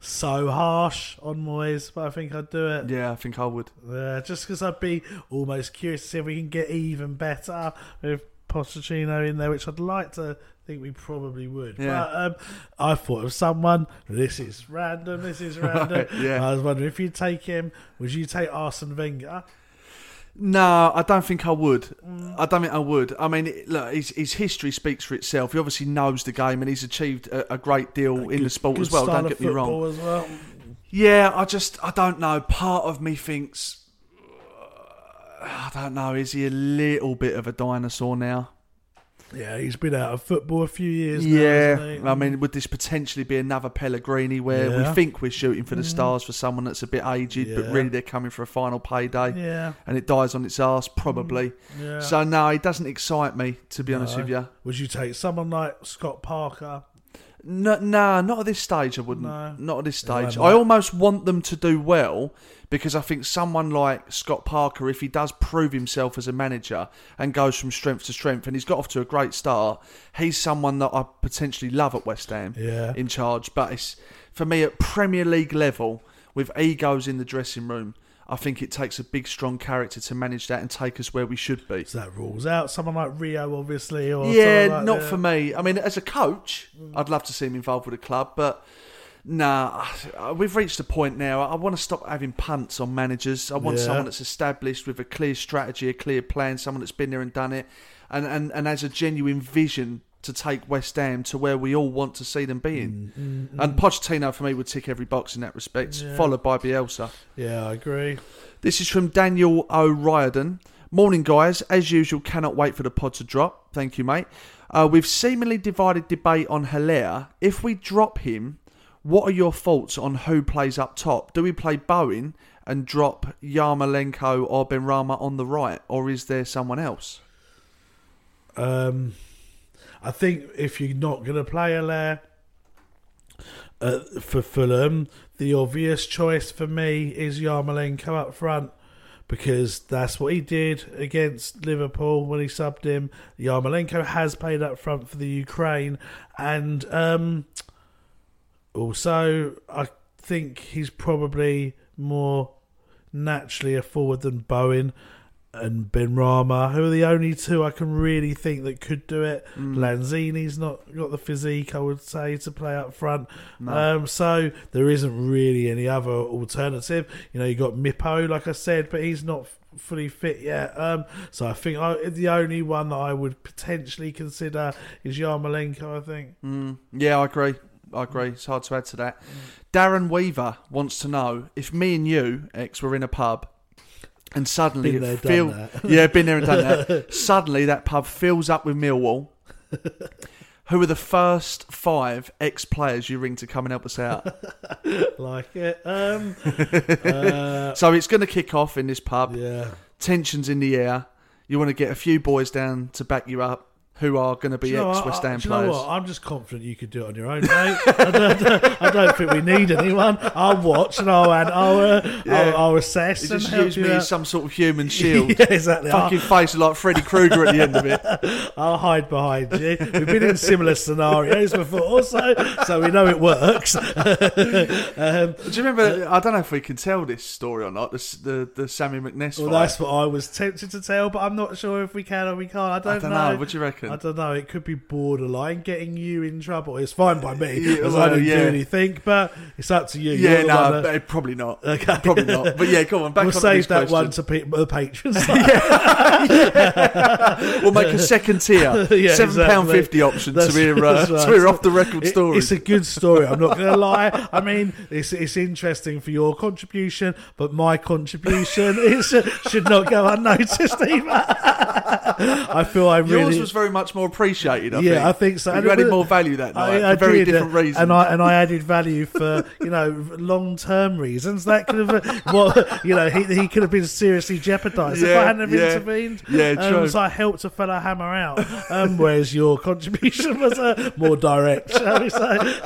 so harsh on Moyes, but I think I'd do it. Yeah, I think I would. Yeah, just because I'd be almost curious to see if we can get even better with Pochettino in there, which I'd like to think we probably would. Yeah. But um, I thought of someone. This is random. This is random. Right, yeah. I was wondering if you'd take him. Would you take Arsene Wenger? No, I don't think I would. I don't think I would. I mean, look, his, his history speaks for itself. He obviously knows the game and he's achieved a, a great deal in the sport as well. Don't get me wrong. As well. Yeah, I just, I don't know. Part of me thinks, I don't know, is he a little bit of a dinosaur now? Yeah, he's been out of football a few years. now, Yeah? I mean, would this potentially be another Pellegrini where Yeah. we think we're shooting for the Mm. stars for someone that's a bit aged, but Yeah. really they're coming for a final payday? Yeah. And it dies on its arse, probably. Yeah. So, no, he doesn't excite me, to be honest with you. Would you take someone like Scott Parker? No, nah, not at this stage. I wouldn't. No. Not at this stage. I almost want them to do well because I think someone like Scott Parker, if he does prove himself as a manager and goes from strength to strength, and he's got off to a great start, he's someone that I potentially love at West Ham. Yeah. in charge. But it's for me at Premier League level with egos in the dressing room. I think it takes a big, strong character to manage that and take us where we should be. So that rules out someone like Rio, obviously. Or Yeah, like not that. for me. I mean, as a coach, I'd love to see him involved with a club, but nah, we've reached a point now. I want to stop having punts on managers. I want Yeah. someone that's established with a clear strategy, a clear plan, someone that's been there and done it, and, and, and has a genuine vision to take West Ham to where we all want to see them being. Mm, And Pochettino, for me, would tick every box in that respect, Yeah. followed by Bielsa. Yeah, I agree. This is from Daniel O'Riordan. Morning, guys. As usual, cannot wait for the pod to drop. Thank you, mate. Uh, with seemingly divided debate on Haller, if we drop him, what are your thoughts on who plays up top? Do we play Bowen and drop Yarmolenko or Benrahma on the right, or is there someone else? Um, I think if you're not going to play Haller uh, for Fulham, the obvious choice for me is Yarmolenko up front because that's what he did against Liverpool when he subbed him. Yarmolenko has played up front for the Ukraine, and um, also I think he's probably more naturally a forward than Bowen and Benrahma, who are the only two I can really think that could do it. Mm. Lanzini's not got the physique, I would say, to play up front. No. Um, so there isn't really any other alternative. You know, you got Mipo, like I said, but he's not fully fit yet. Um, so I think I, the only one that I would potentially consider is Yarmolenko. I think. Mm, yeah, I agree. I agree. It's hard to add to that. Darren Weaver wants to know if me and you, Ex, were in a pub and suddenly Been there, feel- done that. yeah, been there and done that. suddenly that pub fills up with Millwall. Who are the first five ex players you ring to come and help us out? like it. Um, uh, so it's going to kick off in this pub. Yeah. Tensions in the air. You want to get a few boys down to back you up who are going to be know ex? West I- Ham know players. I'm just confident you could do it on your own, mate. I, don't, I don't think we need anyone. I'll watch and I'll add, I'll, uh, Yeah. I'll, I'll assess You just use me as some sort of human shield. Yeah, exactly. Fucking face like Freddy Krueger at the end of it. I'll hide behind you. We've been in similar scenarios before, so so we know it works. um, Do you remember? I don't know if we can tell this story or not. The the, the Sammy McNess well, fight. that's what I was tempted to tell, but I'm not sure if we can or we can't. I don't, don't know. What do you reckon? I don't know. It could be borderline getting you in trouble. It's fine by me Yeah, because well, I didn't yeah. do anything, but it's up to you. yeah, You're no, that- eh, probably not. Okay. Probably not. But yeah, come on. Back we'll on save that question. one to pe- the patrons. We'll make a second tier, Yeah, seven pound exactly. fifty option That's- to hear uh, right. to hear off the record It- It's a good story. I'm not going to lie. I mean, it's it's interesting for your contribution, but my contribution is should not go unnoticed either. I feel I really Yours was very much more appreciated. I yeah, think. I think so. You added more value that night I, I for very did, uh, different reasons. and I and I added value for you know long term reasons. That could have uh, what you know he, he could have been seriously jeopardised if I hadn't have yeah. intervened. Yeah, um, true. So I helped a fella hammer out, um, whereas your contribution was uh, more direct, shall we say?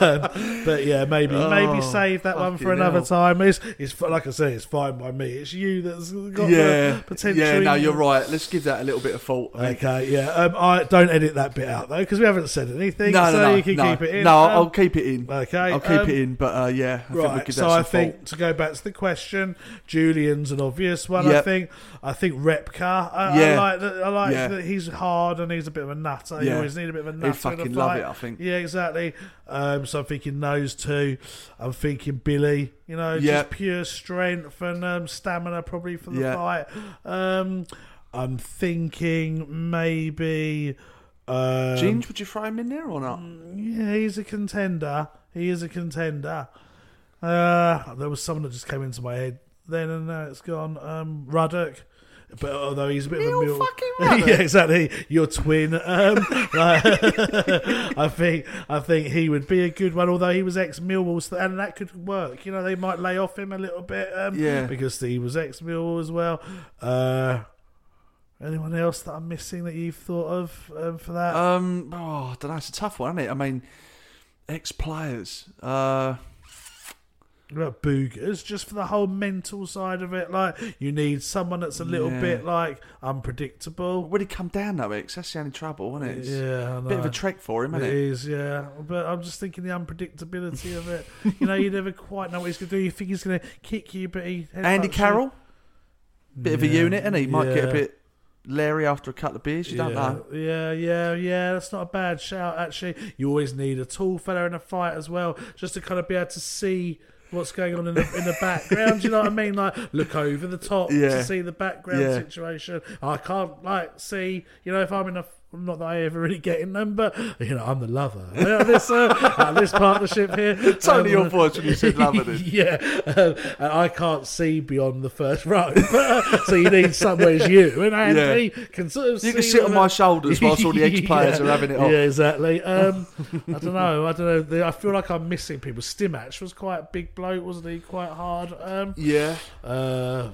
um, but yeah, maybe maybe Oh, save that one for another hell. time. It's, it's like I say, it's fine by me. It's you that's got yeah, the potential. yeah. No, you're right. Let's give that a little bit of. I think. Okay, yeah. Um, I don't edit that bit out though because we haven't said anything. No, no, so no, you can no. keep it in. No, Um, I'll keep it in. Okay, I'll keep um, it in. But uh, yeah, I Right, so I think thought. to go back to the question, Julian's an obvious one. I think. I think Repka. I, I like that. I like Yeah. that he's hard and he's a bit of a nutter. You Yeah. always need a bit of a nutter. a fucking love fight. it, I think. Yeah, exactly. Um, so I'm thinking those two. I'm thinking Billy. You know, Yeah. just pure strength and um, stamina probably for the Yeah. fight. I'm thinking maybe. Um, Ginge, would you throw him in there or not? yeah, he's a contender. He is a contender. Uh, there was someone that just came into my head then, and now it's gone. Um, Ruddock. But although he's a bit of a mule, yeah, exactly. Your twin. Um, I think I think he would be a good one. Although he was ex Millwall, and that could work. You know, they might lay off him a little bit. Um, Yeah. because he was ex Millwall as well. Uh, anyone else that I'm missing that you've thought of um, for that? Um, oh, I don't know. It's a tough one, isn't it? I mean, ex players. Uh, boogers just for the whole mental side of it like you need someone that's a little Yeah. bit like unpredictable would he come down though, Ex? That's the only trouble, isn't it? It's yeah bit of a trek for him, it isn't it? is yeah but i'm just thinking the unpredictability of it you know you never quite know what he's going to do you think he's going to kick you but he Andy Carroll, bit of a unit, isn't he? Might get a bit leery after a couple of beers. You yeah, don't know. Yeah, yeah, yeah. That's not a bad shout. Actually, you always need a tall fella in a fight as well, just to kind of be able to see what's going on in the in the background. you know what I mean? Like look over the top Yeah. to see the background Yeah. situation. I can't like see. You know, if I'm in a not that I ever really get in them, but you know, I'm the lover. Yeah, this uh, uh, this partnership here. It's only your Um, voice when you said lover, then. yeah, um, and I can't see beyond the first row, so you need somewhere's you and Andy can sort of. You can sit on my shoulders whilst all the ex-players Yeah. are having it off. Yeah, exactly. Um, I don't know. I don't know. The- I feel like I'm missing people. Stimac was quite a big bloke, wasn't he? Quite hard. Um, Yeah. Uh,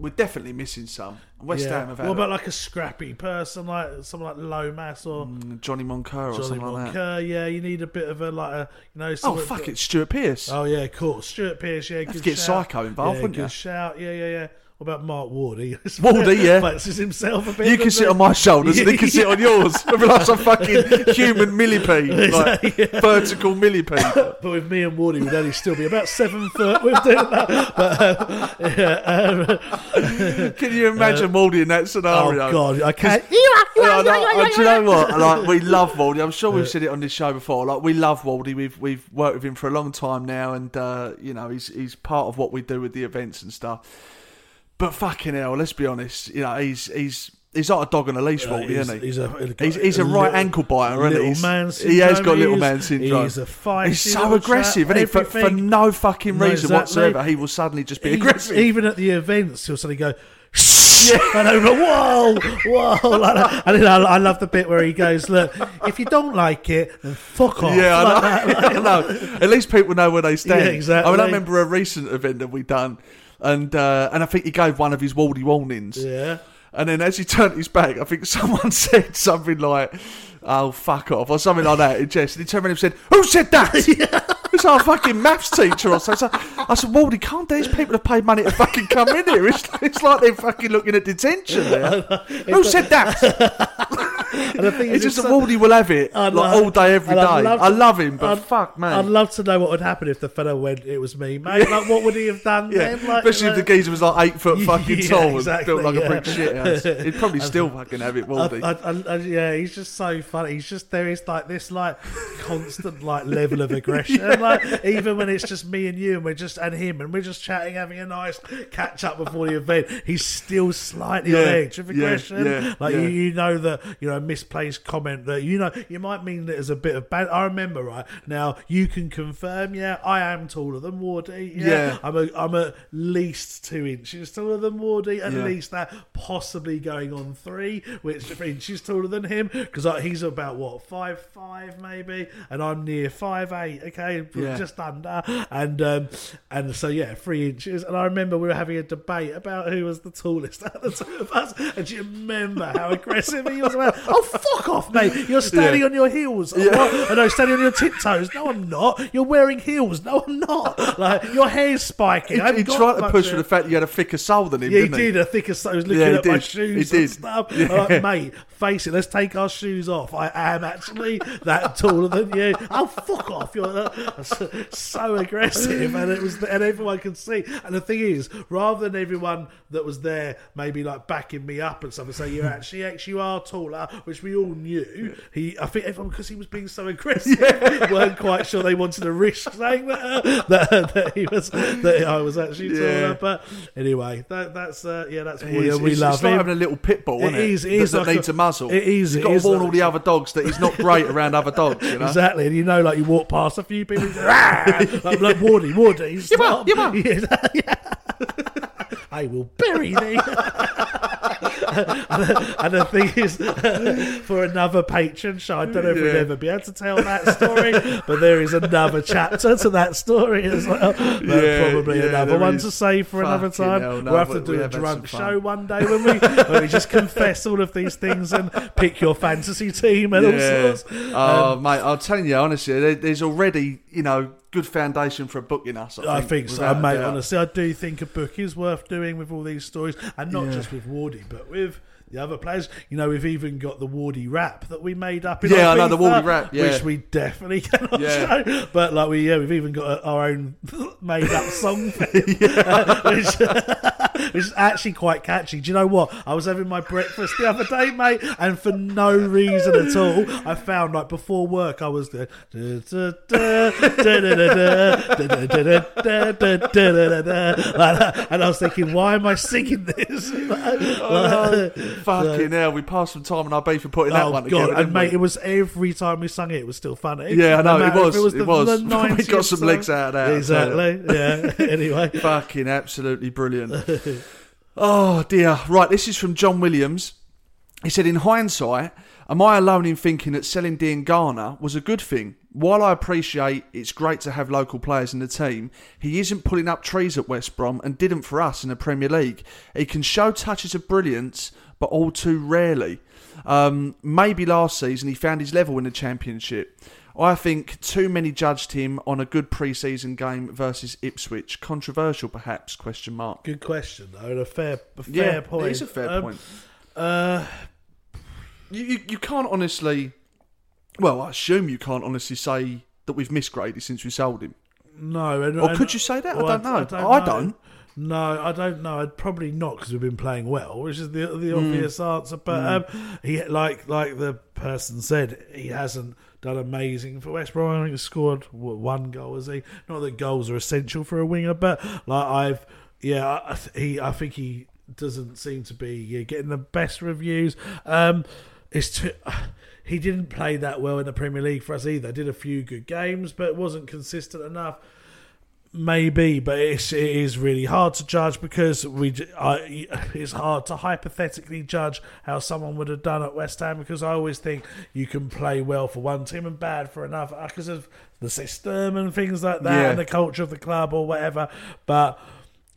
We're definitely missing some. West yeah. Ham have had What about like a scrappy person, like someone like Lomas or mm, Johnny Moncur or Johnny something like that. Yeah, you need a bit of a like a you know. Oh fuck that- it, Stuart Pearce. Oh yeah, cool. Stuart Pearce, yeah, good get shout. Psycho involved, yeah, wouldn't good you? shout. Yeah, yeah, yeah. What about Mark Wardy? Wardy, yeah. Fancies himself a bit. You can sit he? on my shoulders and he can sit on yours. We're like some fucking human millipede, like vertical millipede. but with me and Wardy, we'd only still be about seven foot. We're doing that. But, um, yeah, um, Can you imagine Waldy in that scenario? Oh God, I can't. Yeah, I I- do you know what? Like we love Waldy. I'm sure we've said it on this show before. Like we love Waldy. We've we've worked with him for a long time now, and uh, you know he's he's part of what we do with the events and stuff. But fucking hell, let's be honest. You know he's he's. He's like a dog on a leash, he's- isn't he? he's a- he's, he's a right little- ankle biter, isn't he? man He has syndrome, got little man syndrome. He's a feisty He's so aggressive, isn't he? For, for no fucking No, reason exactly. whatsoever, he will suddenly just be aggressive. Even at the events, he'll suddenly go. Yeah. And I'm like, whoa, whoa. Like. And then I, I love the bit where he goes, look, if you don't like it, then fuck off. Yeah, Like I know. that. I know. At least people know where they stand. Yeah, exactly. I mean, I remember a recent event that we done, and uh, and I think he gave one of his Waldy warnings. Yeah. And then as he turned his back, I think someone said something like, "Oh fuck off" or something like that in jest. And he turned around and said, "Who said that?" It's our fucking maths teacher or something. So I said, Waldy, can't these people have paid money to fucking come in here? It's, it's like they're fucking looking at detention there. Who said that? And the thing It's is, just that Waldy will have it like all day, every day. I'd love I love him, but I'd- fuck, man. I'd love to know what would happen if the fellow went, it was me, mate. Like, what would he have done Yeah, then? Like, especially if the geezer was like eight foot fucking Yeah, tall exactly, and built like yeah. a brick shit house. He'd probably still fucking have it, Waldy. I, I, I, yeah, he's just so funny. He's just there is like this like constant like level of aggression. Like even when it's just me and you and we're just and him and we're just chatting, having a nice catch up before the event, he's still slightly on edge of yeah, aggression. yeah, like yeah. You, you know that you know misplaced comment that you know you might mean it as a bit of bad. I remember right now. You can confirm, yeah, I am taller than Wardy. Yeah, Yeah. I'm a, I'm at least two inches taller than Wardy. At Yeah. least that, possibly going on three, which three inches taller than him because he's about what five five maybe, and I'm near five eight. Okay, Yeah. just under, and um, and so yeah, three inches. And I remember we were having a debate about who was the tallest out of the two of us. And do you remember how aggressive he was? About, oh fuck off, mate! You're standing Yeah. on your heels. Yeah. Oh, no, standing on your tiptoes. No, I'm not. You're wearing heels. No, I'm not. Like your hair's spiking. He, he tried to push for the fact you had a thicker soul than him, Yeah, he did. I think it's- was looking Yeah, at my shoes He and did. stuff. Yeah. Like, mate, face it. Let's take our shoes off. I am actually that taller than you. Oh, fuck off! You're uh, so- aggressive, and it was, and everyone could see. And the thing is, rather than everyone that was there maybe like backing me up and stuff and say you're actually Ex, you are taller, which we all knew. He, I think everyone because he was being so aggressive, weren't quite sure they wanted to risk saying that uh, that, that he was that I was actually taller. Yeah. But anyway, that, that's uh, yeah, that's It's- and we it's, love it's like having a little pit bull, isn't it? is, it is that, that like needs a, muzzle. It is. He's it got to warn like- all the other dogs that he's not great around other dogs. You know? Exactly, and you know, like you walk past a few people, "Rah!" like, Wardy, Wardy, stop. Yeah, yeah. I will bury thee. And, the, and the thing is, for another patron show, I don't know if we'll ever be able to tell that story, but there is another chapter to that story as well. Yeah, probably yeah, another one to save for another time. hell, no, we'll have to do a drunk show one day when we, when we just confess all of these things and pick your fantasy team and all sorts. Oh, Um, mate, I'm telling you honestly, there, there's already you know good foundation for booking us. I think, I think so, mate. doubt. Honestly, I do think a book is worth doing with all these stories, and not Yeah. just with Wardy, but with the other players. You know, we've even got the Wardy rap that we made up. In Yeah, I know, the Wardy rap, yeah. which we definitely cannot Yeah. show. But like we, yeah, we've even got our own made up song, which, which is actually quite catchy. Do you know what? I was having my breakfast the other day, mate, and for no reason at all, I found like before work, I was going. And I was thinking, why am I singing this? Oh, no. Fucking hell, we passed some time on our beef for putting that oh one god! together. and mate, we? it was every time we sung it, it was still funny. Yeah, I know, No it was, It was. it The, was. the We got some song. legs out of that, Exactly. Yeah. anyway, Fucking absolutely brilliant. Oh dear. Right, this is from John Williams. He said, In hindsight, am I alone in thinking that selling Diangana was a good thing? While I appreciate it's great to have local players in the team, he isn't pulling up trees at West Brom and didn't for us in the Premier League. He can show touches of brilliance, but all too rarely. Um, maybe last season he found his level in the Championship. I think too many judged him on a good pre-season game versus Ipswich. Controversial, perhaps? Question mark. good question though, and a fair, a fair Yeah, point. it is a fair Um, point. Uh, You, you you can't honestly. Well, I assume you can't honestly say that we've missed Grady since we sold him. no. And, Or and- could you say that? I well, don't know. I know. don't. No, I don't know. I'd probably not because we've been playing well, which is the the Mm. obvious answer. But um, he, like like the person said, he hasn't done amazing for West Brom. I think he scored one goal, is he? Not that goals are essential for a winger, but like I've yeah, I he I think he doesn't seem to be yeah, getting the best reviews. Um, it's too. He didn't play that well in the Premier League for us either. Did a few good games, but wasn't consistent enough. Maybe, but it's, it is really hard to judge because we. I, it's hard to hypothetically judge how someone would have done at West Ham because I always think you can play well for one team and bad for another because of the system and things like that Yeah. and the culture of the club or whatever. But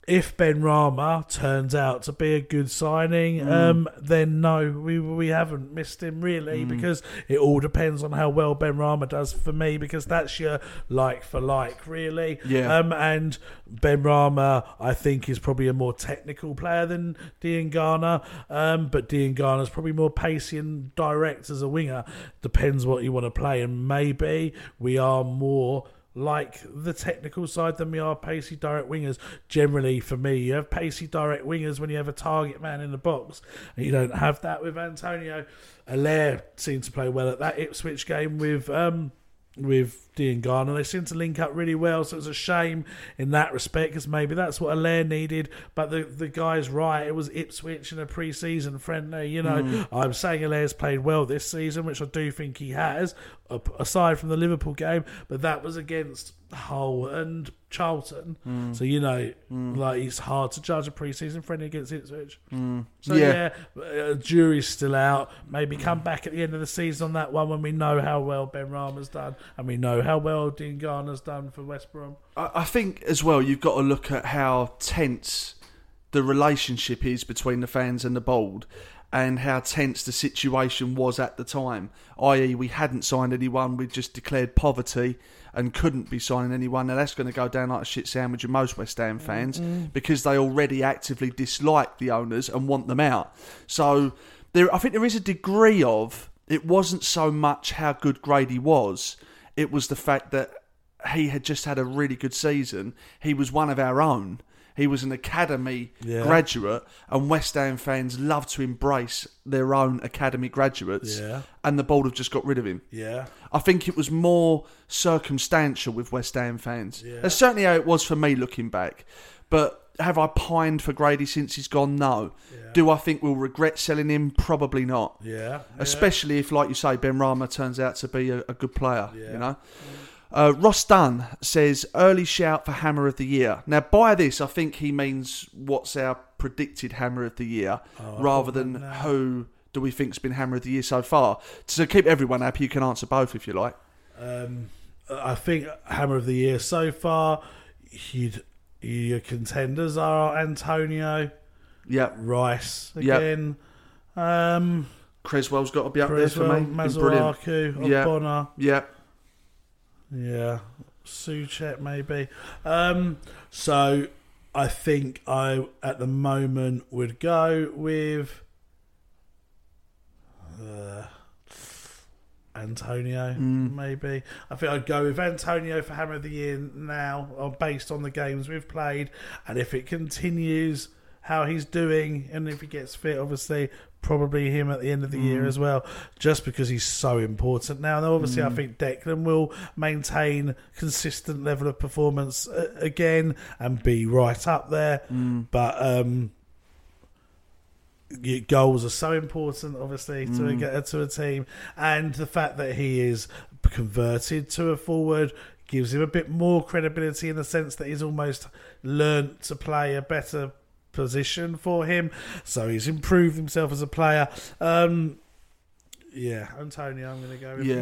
if Benrahma turns out to be a good signing, Mm. um, then no, we we haven't missed him really Mm. because it all depends on how well Benrahma does for me because that's your like for like really. Yeah. Um, and Benrahma, I think, is probably a more technical player than Diangana. Um, but Diangana's probably more pacey and direct as a winger. Depends what you want to play, and maybe we are more like the technical side than we are pacey direct wingers. Generally, for me, you have pacey direct wingers when you have a target man in the box, and you don't have that with Antonio. Haller seemed to play well at that Ipswich game with um, with Diangana. They seem to link up really well, so it's a shame in that respect because maybe that's what Haller needed. But the the guy's right. It was Ipswich in a pre-season friendly. You know, Mm. I'm saying Haller's played well this season, which I do think he has, aside from the Liverpool game. But that was against Hull and Charlton. Mm. So you know, Mm. like it's hard to judge a pre-season friendly against Ipswich. Mm. So Yeah. yeah, uh, jury's still out. Maybe come back at the end of the season on that one when we know how well Benrahma's done and we know how well Diangana's done for West Brom. I, I think as well you've got to look at how tense the relationship is between the fans and the board and how tense the situation was at the time. I.e., we hadn't signed anyone, we just declared poverty and couldn't be signing anyone. Now that's going to go down like a shit sandwich in most West Ham fans Mm. because they already actively dislike the owners and want them out. So there, I think there is a degree of it wasn't so much how good Grady was, it was the fact that he had just had a really good season. He was one of our own. He was an academy Yeah. graduate, and West Ham fans love to embrace their own academy graduates. Yeah. And the board have just got rid of him. Yeah. I think it was more circumstantial with West Ham fans. Yeah. That's certainly how it was for me looking back. But have I pined for Grady since he's gone? No. Do I think we'll regret selling him? Probably not. Yeah. Especially if, like you say, Benrahma turns out to be a, a good player. You know. Mm. Uh, Ross Dunn says early shout for Hammer of the Year. Now, by this, I think he means what's our predicted Hammer of the Year, Oh, rather than that- who do we think's been Hammer of the Year so far. To keep everyone happy, you can answer both if you like. Um, I think Hammer of the Year so far, you'd, your contenders are Antonio, Yep. Rice Yep. again, um, Cresswell's got to be up Cresswell, there for me. Brilliant. Masuaku, Yeah. Yeah, Souček maybe. Um, so I think I at the moment would go with uh, Antonio. Mm. Maybe I think I'd go with Antonio for Hammer of the Year now, uh, based on the games we've played, and if it continues how he's doing, and if he gets fit, obviously. Probably him at the end of the year Mm. as well, just because he's so important now. And obviously, I Mm. think Declan will maintain consistent level of performance uh, again and be right up there. Mm. But um, goals are so important, obviously, to Mm. get to a team, and the fact that he is converted to a forward gives him a bit more credibility in the sense that he's almost learnt to play a better position for him. So he's improved himself as a player. Um, yeah, Antonio, I'm going to go with. Yeah.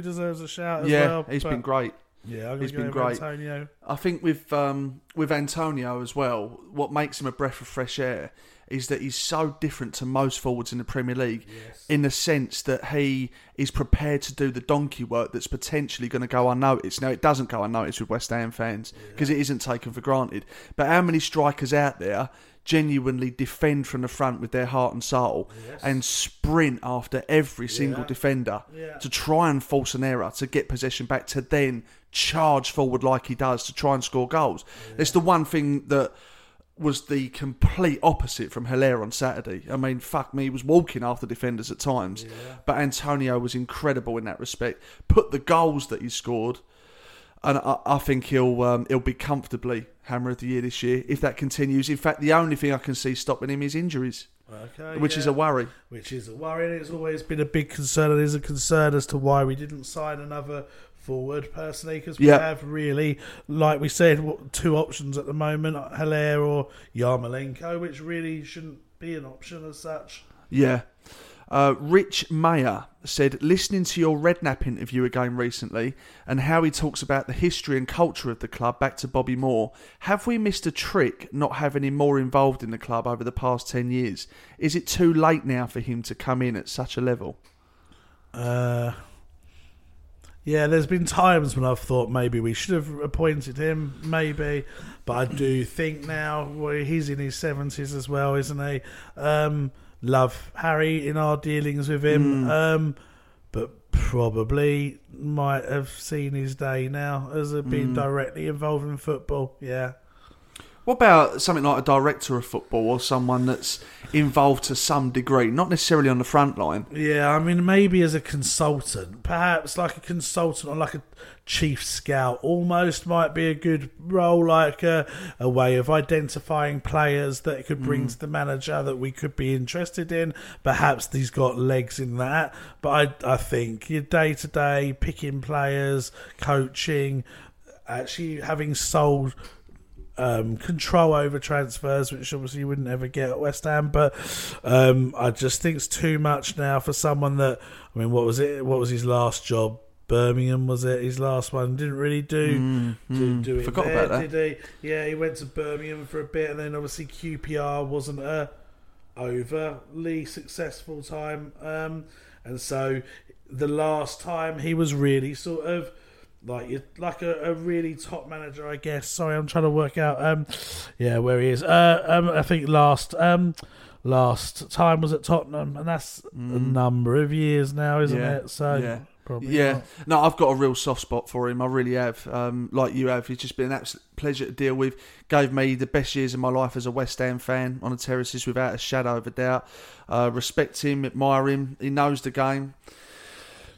Deserves a shout as yeah, well. he's been great. Yeah, I'm he's been with great. Antonio. I think with um, with Antonio as well, what makes him a breath of fresh air is that he's so different to most forwards in the Premier League, in the sense that he is prepared to do the donkey work that's potentially going to go unnoticed. Now it doesn't go unnoticed with West Ham fans because it isn't taken for granted. But how many strikers out there? Genuinely defend from the front with their heart and soul and sprint after every single Yeah. defender Yeah. to try and force an error to get possession back to then charge forward like he does to try and score goals. It's the one thing that was the complete opposite from Haller on Saturday. I mean, fuck me, he was walking after defenders at times. But Antonio was incredible in that respect. Put the goals that he scored, and I, I think he'll um, he'll be comfortably Hammer of the Year this year if that continues. In fact, the only thing I can see stopping him is injuries, Okay, which is a worry. Which is a worry. and It's always been a big concern. and is a concern as to why we didn't sign another forward, personally, because we Yeah. have really, like we said, two options at the moment Haller or Yarmolenko, which really shouldn't be an option as such. Yeah. Uh, Rich Mayer said, listening to your Redknapp interview again recently and how he talks about the history and culture of the club back to Bobby Moore, have we missed a trick not having him more involved in the club over the past 10 years? Is it too late now for him to come in at such a level? Uh, yeah, there's been times when I've thought maybe we should have appointed him, maybe, but I do think now well, he's in his seventies as well, isn't he? Um, love Harry in our dealings with him, Mm. um, but probably might have seen his day now as being Mm. directly involved in football. Yeah, What about something like a director of football or someone that's involved to some degree, not necessarily on the front line? Yeah, I mean, maybe as a consultant, perhaps like a consultant or like a chief scout, almost might be a good role, like a, a way of identifying players that could bring Mm. to the manager that we could be interested in. Perhaps he's got legs in that, but I, I think your day to day picking players, coaching, actually having sold um, control over transfers, which obviously you wouldn't ever get at West Ham. But um, I just think it's too much now for someone that. I mean, what was it? What was his last job? Birmingham was it? His last one didn't really do Mm, do, mm. do it. Forgot there, about that. Did he? Yeah, he went to Birmingham for a bit, and then obviously QPR wasn't a overly successful time, um, and so the last time he was really sort of like you like a, a really top manager, I guess. Sorry, I'm trying to work out. Um, yeah, where he is. Uh, um, I think last um, last time was at Tottenham, and that's a number of years now, isn't Mm. yeah. it? So yeah. probably yeah. not. No, I've got a real soft spot for him. I really have. Um, like you have. He's just been an absolute pleasure to deal with. Gave me the best years of my life as a West Ham fan on the terraces without a shadow of a doubt. Uh, respect him, admire him. He knows the game.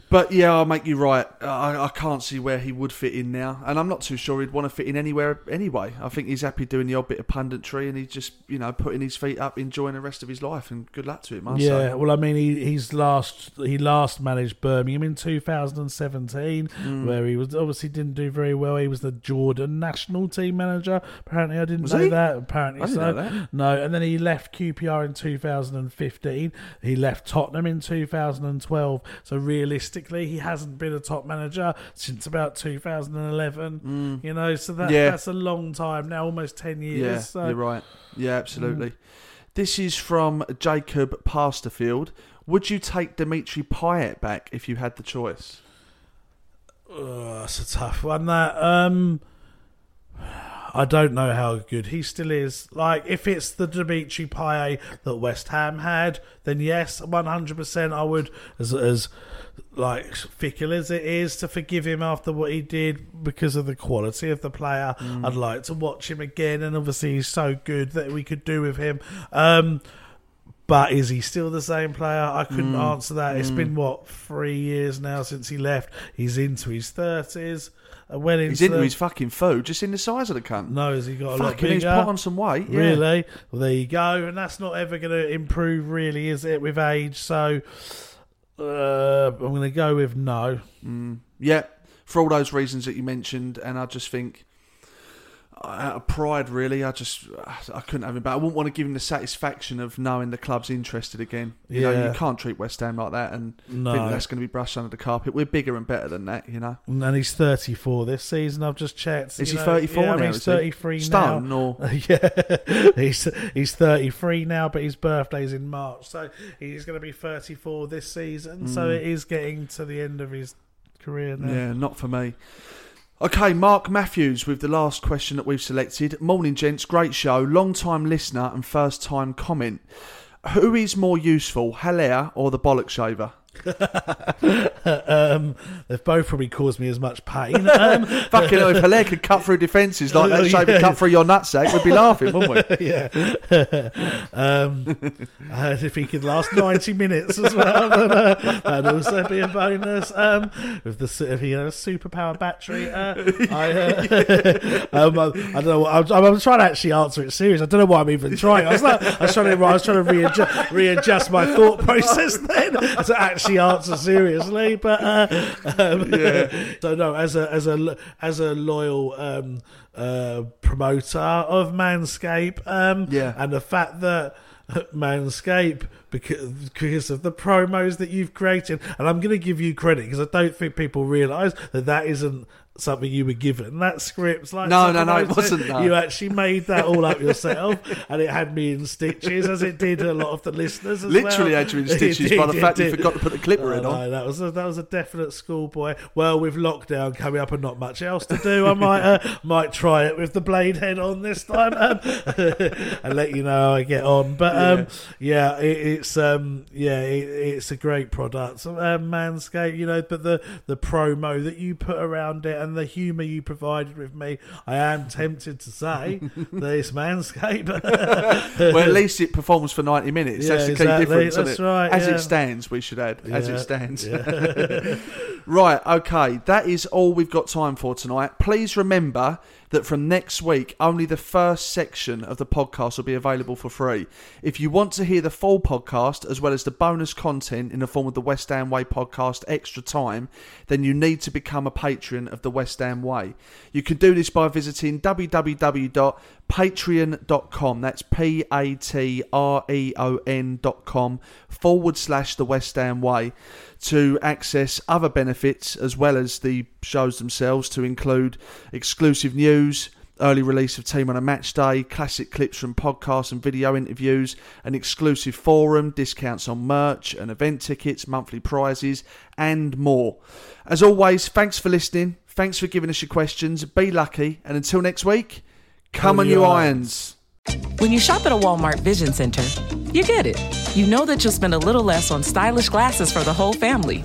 But yeah, I'll make you right. I, I can't see where he would fit in now, and I'm not too sure he'd want to fit in anywhere anyway. I think he's happy doing the odd bit of punditry, and he's just you know putting his feet up, enjoying the rest of his life, and good luck to him. I Yeah, say. well, I mean, he he's last he last managed Birmingham in 2017, Mm. where he was obviously didn't do very well. He was the Jordan national team manager. Apparently, I didn't Was know he? that. Apparently, I didn't so know that. no. And then he left QPR in 2015. He left Tottenham in 2012. So realistically, he hasn't been a top manager since about 2011. You know, so that Mm. Yeah. that's a long time now, almost 10 years. Yeah, so. you're right. Yeah, absolutely. This is from Jacob Pasterfield. Would you take Dimitri Payet back if you had the choice? Ugh, that's a tough one. That um, I don't know how good he still is. Like, if it's the Dimitri Payet that West Ham had, then yes, one hundred percent, I would. As as like fickle as it is to forgive him after what he did because of the quality of the player, I'd like to watch him again. And obviously, he's so good that we could do with him. Um, but is he still the same player? I couldn't Mm, answer that. It's mm. been what three years now since he left. He's into his thirties. Well into He's into his fucking food, just in the size of the cunt. No, has he got a lot Fucking, bigger? he's put on some weight. Yeah. Really? Well, there you go. And that's not ever going to improve, really, is it, with age? So uh, I'm going to go with no. Mm, yeah, for all those reasons that you mentioned, and I just think out of pride, really, I just I couldn't have him back. I wouldn't want to give him the satisfaction of knowing the club's interested again. You know, you can't treat West Ham like that, and No. think that's going to be brushed under the carpet. We're bigger and better than that, you know. And he's 34 this season. I've just checked. Is you he know. 34 yeah, now, He's is he? 33 Stone now. or- yeah, he's he's 33 now, but his birthday's in March, so he's going to be 34 this season. So Mm. it is getting to the end of his career now. Yeah, not for me. Okay, Mark Matthews with the last question that we've selected. Morning, gents. Great show. Long time listener and first time comment. Who is more useful, Haller or the bollock shaver? Um, they've both probably caused me as much pain. Um, Fucking hell, if Haller could cut through defences like that shaver yeah. cut through your nutsack, we'd be laughing, wouldn't we? yeah. um, and if he could last 90 minutes as well, then, uh, that'd also be a bonus. Um, with the if he had a superpower battery, uh, I, uh, um, I, I don't know. What, I'm, I'm trying to actually answer it serious. I don't know why I'm even trying. I was like, I was trying to, I was trying to readjust, readjust my thought process then to actually answer seriously. But uh, um, Yeah. so no, as a as a as a loyal um, uh, promoter of Manscape, um, Yeah. and the fact that Manscape because because of the promos that you've created, and I'm going to give you credit because I don't think people realise that that isn't something you were given. That script's like No, no, no, it wasn't, that. no. You actually made that all up yourself, and it had me in stitches, as it did a lot of the listeners. As Literally well. had you in stitches did, by the fact you forgot to put the clipper Oh, in on. that was a, that was a definite schoolboy. Well, with lockdown coming up and not much else to do, I might uh, might try it with the blade head on this time um, and let you know how I get on. But um, yeah, it, it's um, yeah, it, it's a great product, um, Manscaped. You know, but the the promo that you put around it and the humour you provided with me, I am tempted to say that it's Manscaped. well, at least it performs for 90 minutes. Yeah, That's the key difference. That's isn't it? right, As yeah. it stands, we should add. As it stands. yeah. right, okay. That is all we've got time for tonight. Please remember that from next week, only the first section of the podcast will be available for free. If you want to hear the full podcast, as well as the bonus content in the form of the West Ham Way podcast Extra Time, then you need to become a patron of the West Ham Way. You can do this by visiting www.patreon.com. That's P A T R E O N.com forward slash the West Ham Way to access other benefits as well as the shows themselves to include exclusive news, early release of Team on a Match Day, classic clips from podcasts and video interviews, an exclusive forum, discounts on merch and event tickets, monthly prizes, and more. As always, thanks for listening. Thanks for giving us your questions. Be lucky. And until next week, come on, you irons. When you shop at a Walmart Vision Center, you get it. You know that you'll spend a little less on stylish glasses for the whole family.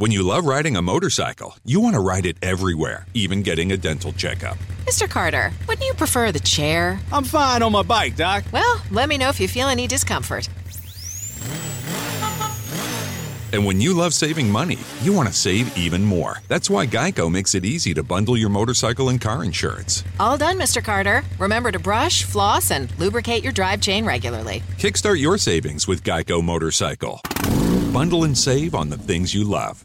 When you love riding a motorcycle, you want to ride it everywhere, even getting a dental checkup. Mr. Carter, wouldn't you prefer the chair? I'm fine on my bike, Doc. Well, let me know if you feel any discomfort. And when you love saving money, you want to save even more. That's why Geico makes it easy to bundle your motorcycle and car insurance. All done, Mr. Carter. Remember to brush, floss, and lubricate your drive chain regularly. Kickstart your savings with Geico Motorcycle. Bundle and save on the things you love.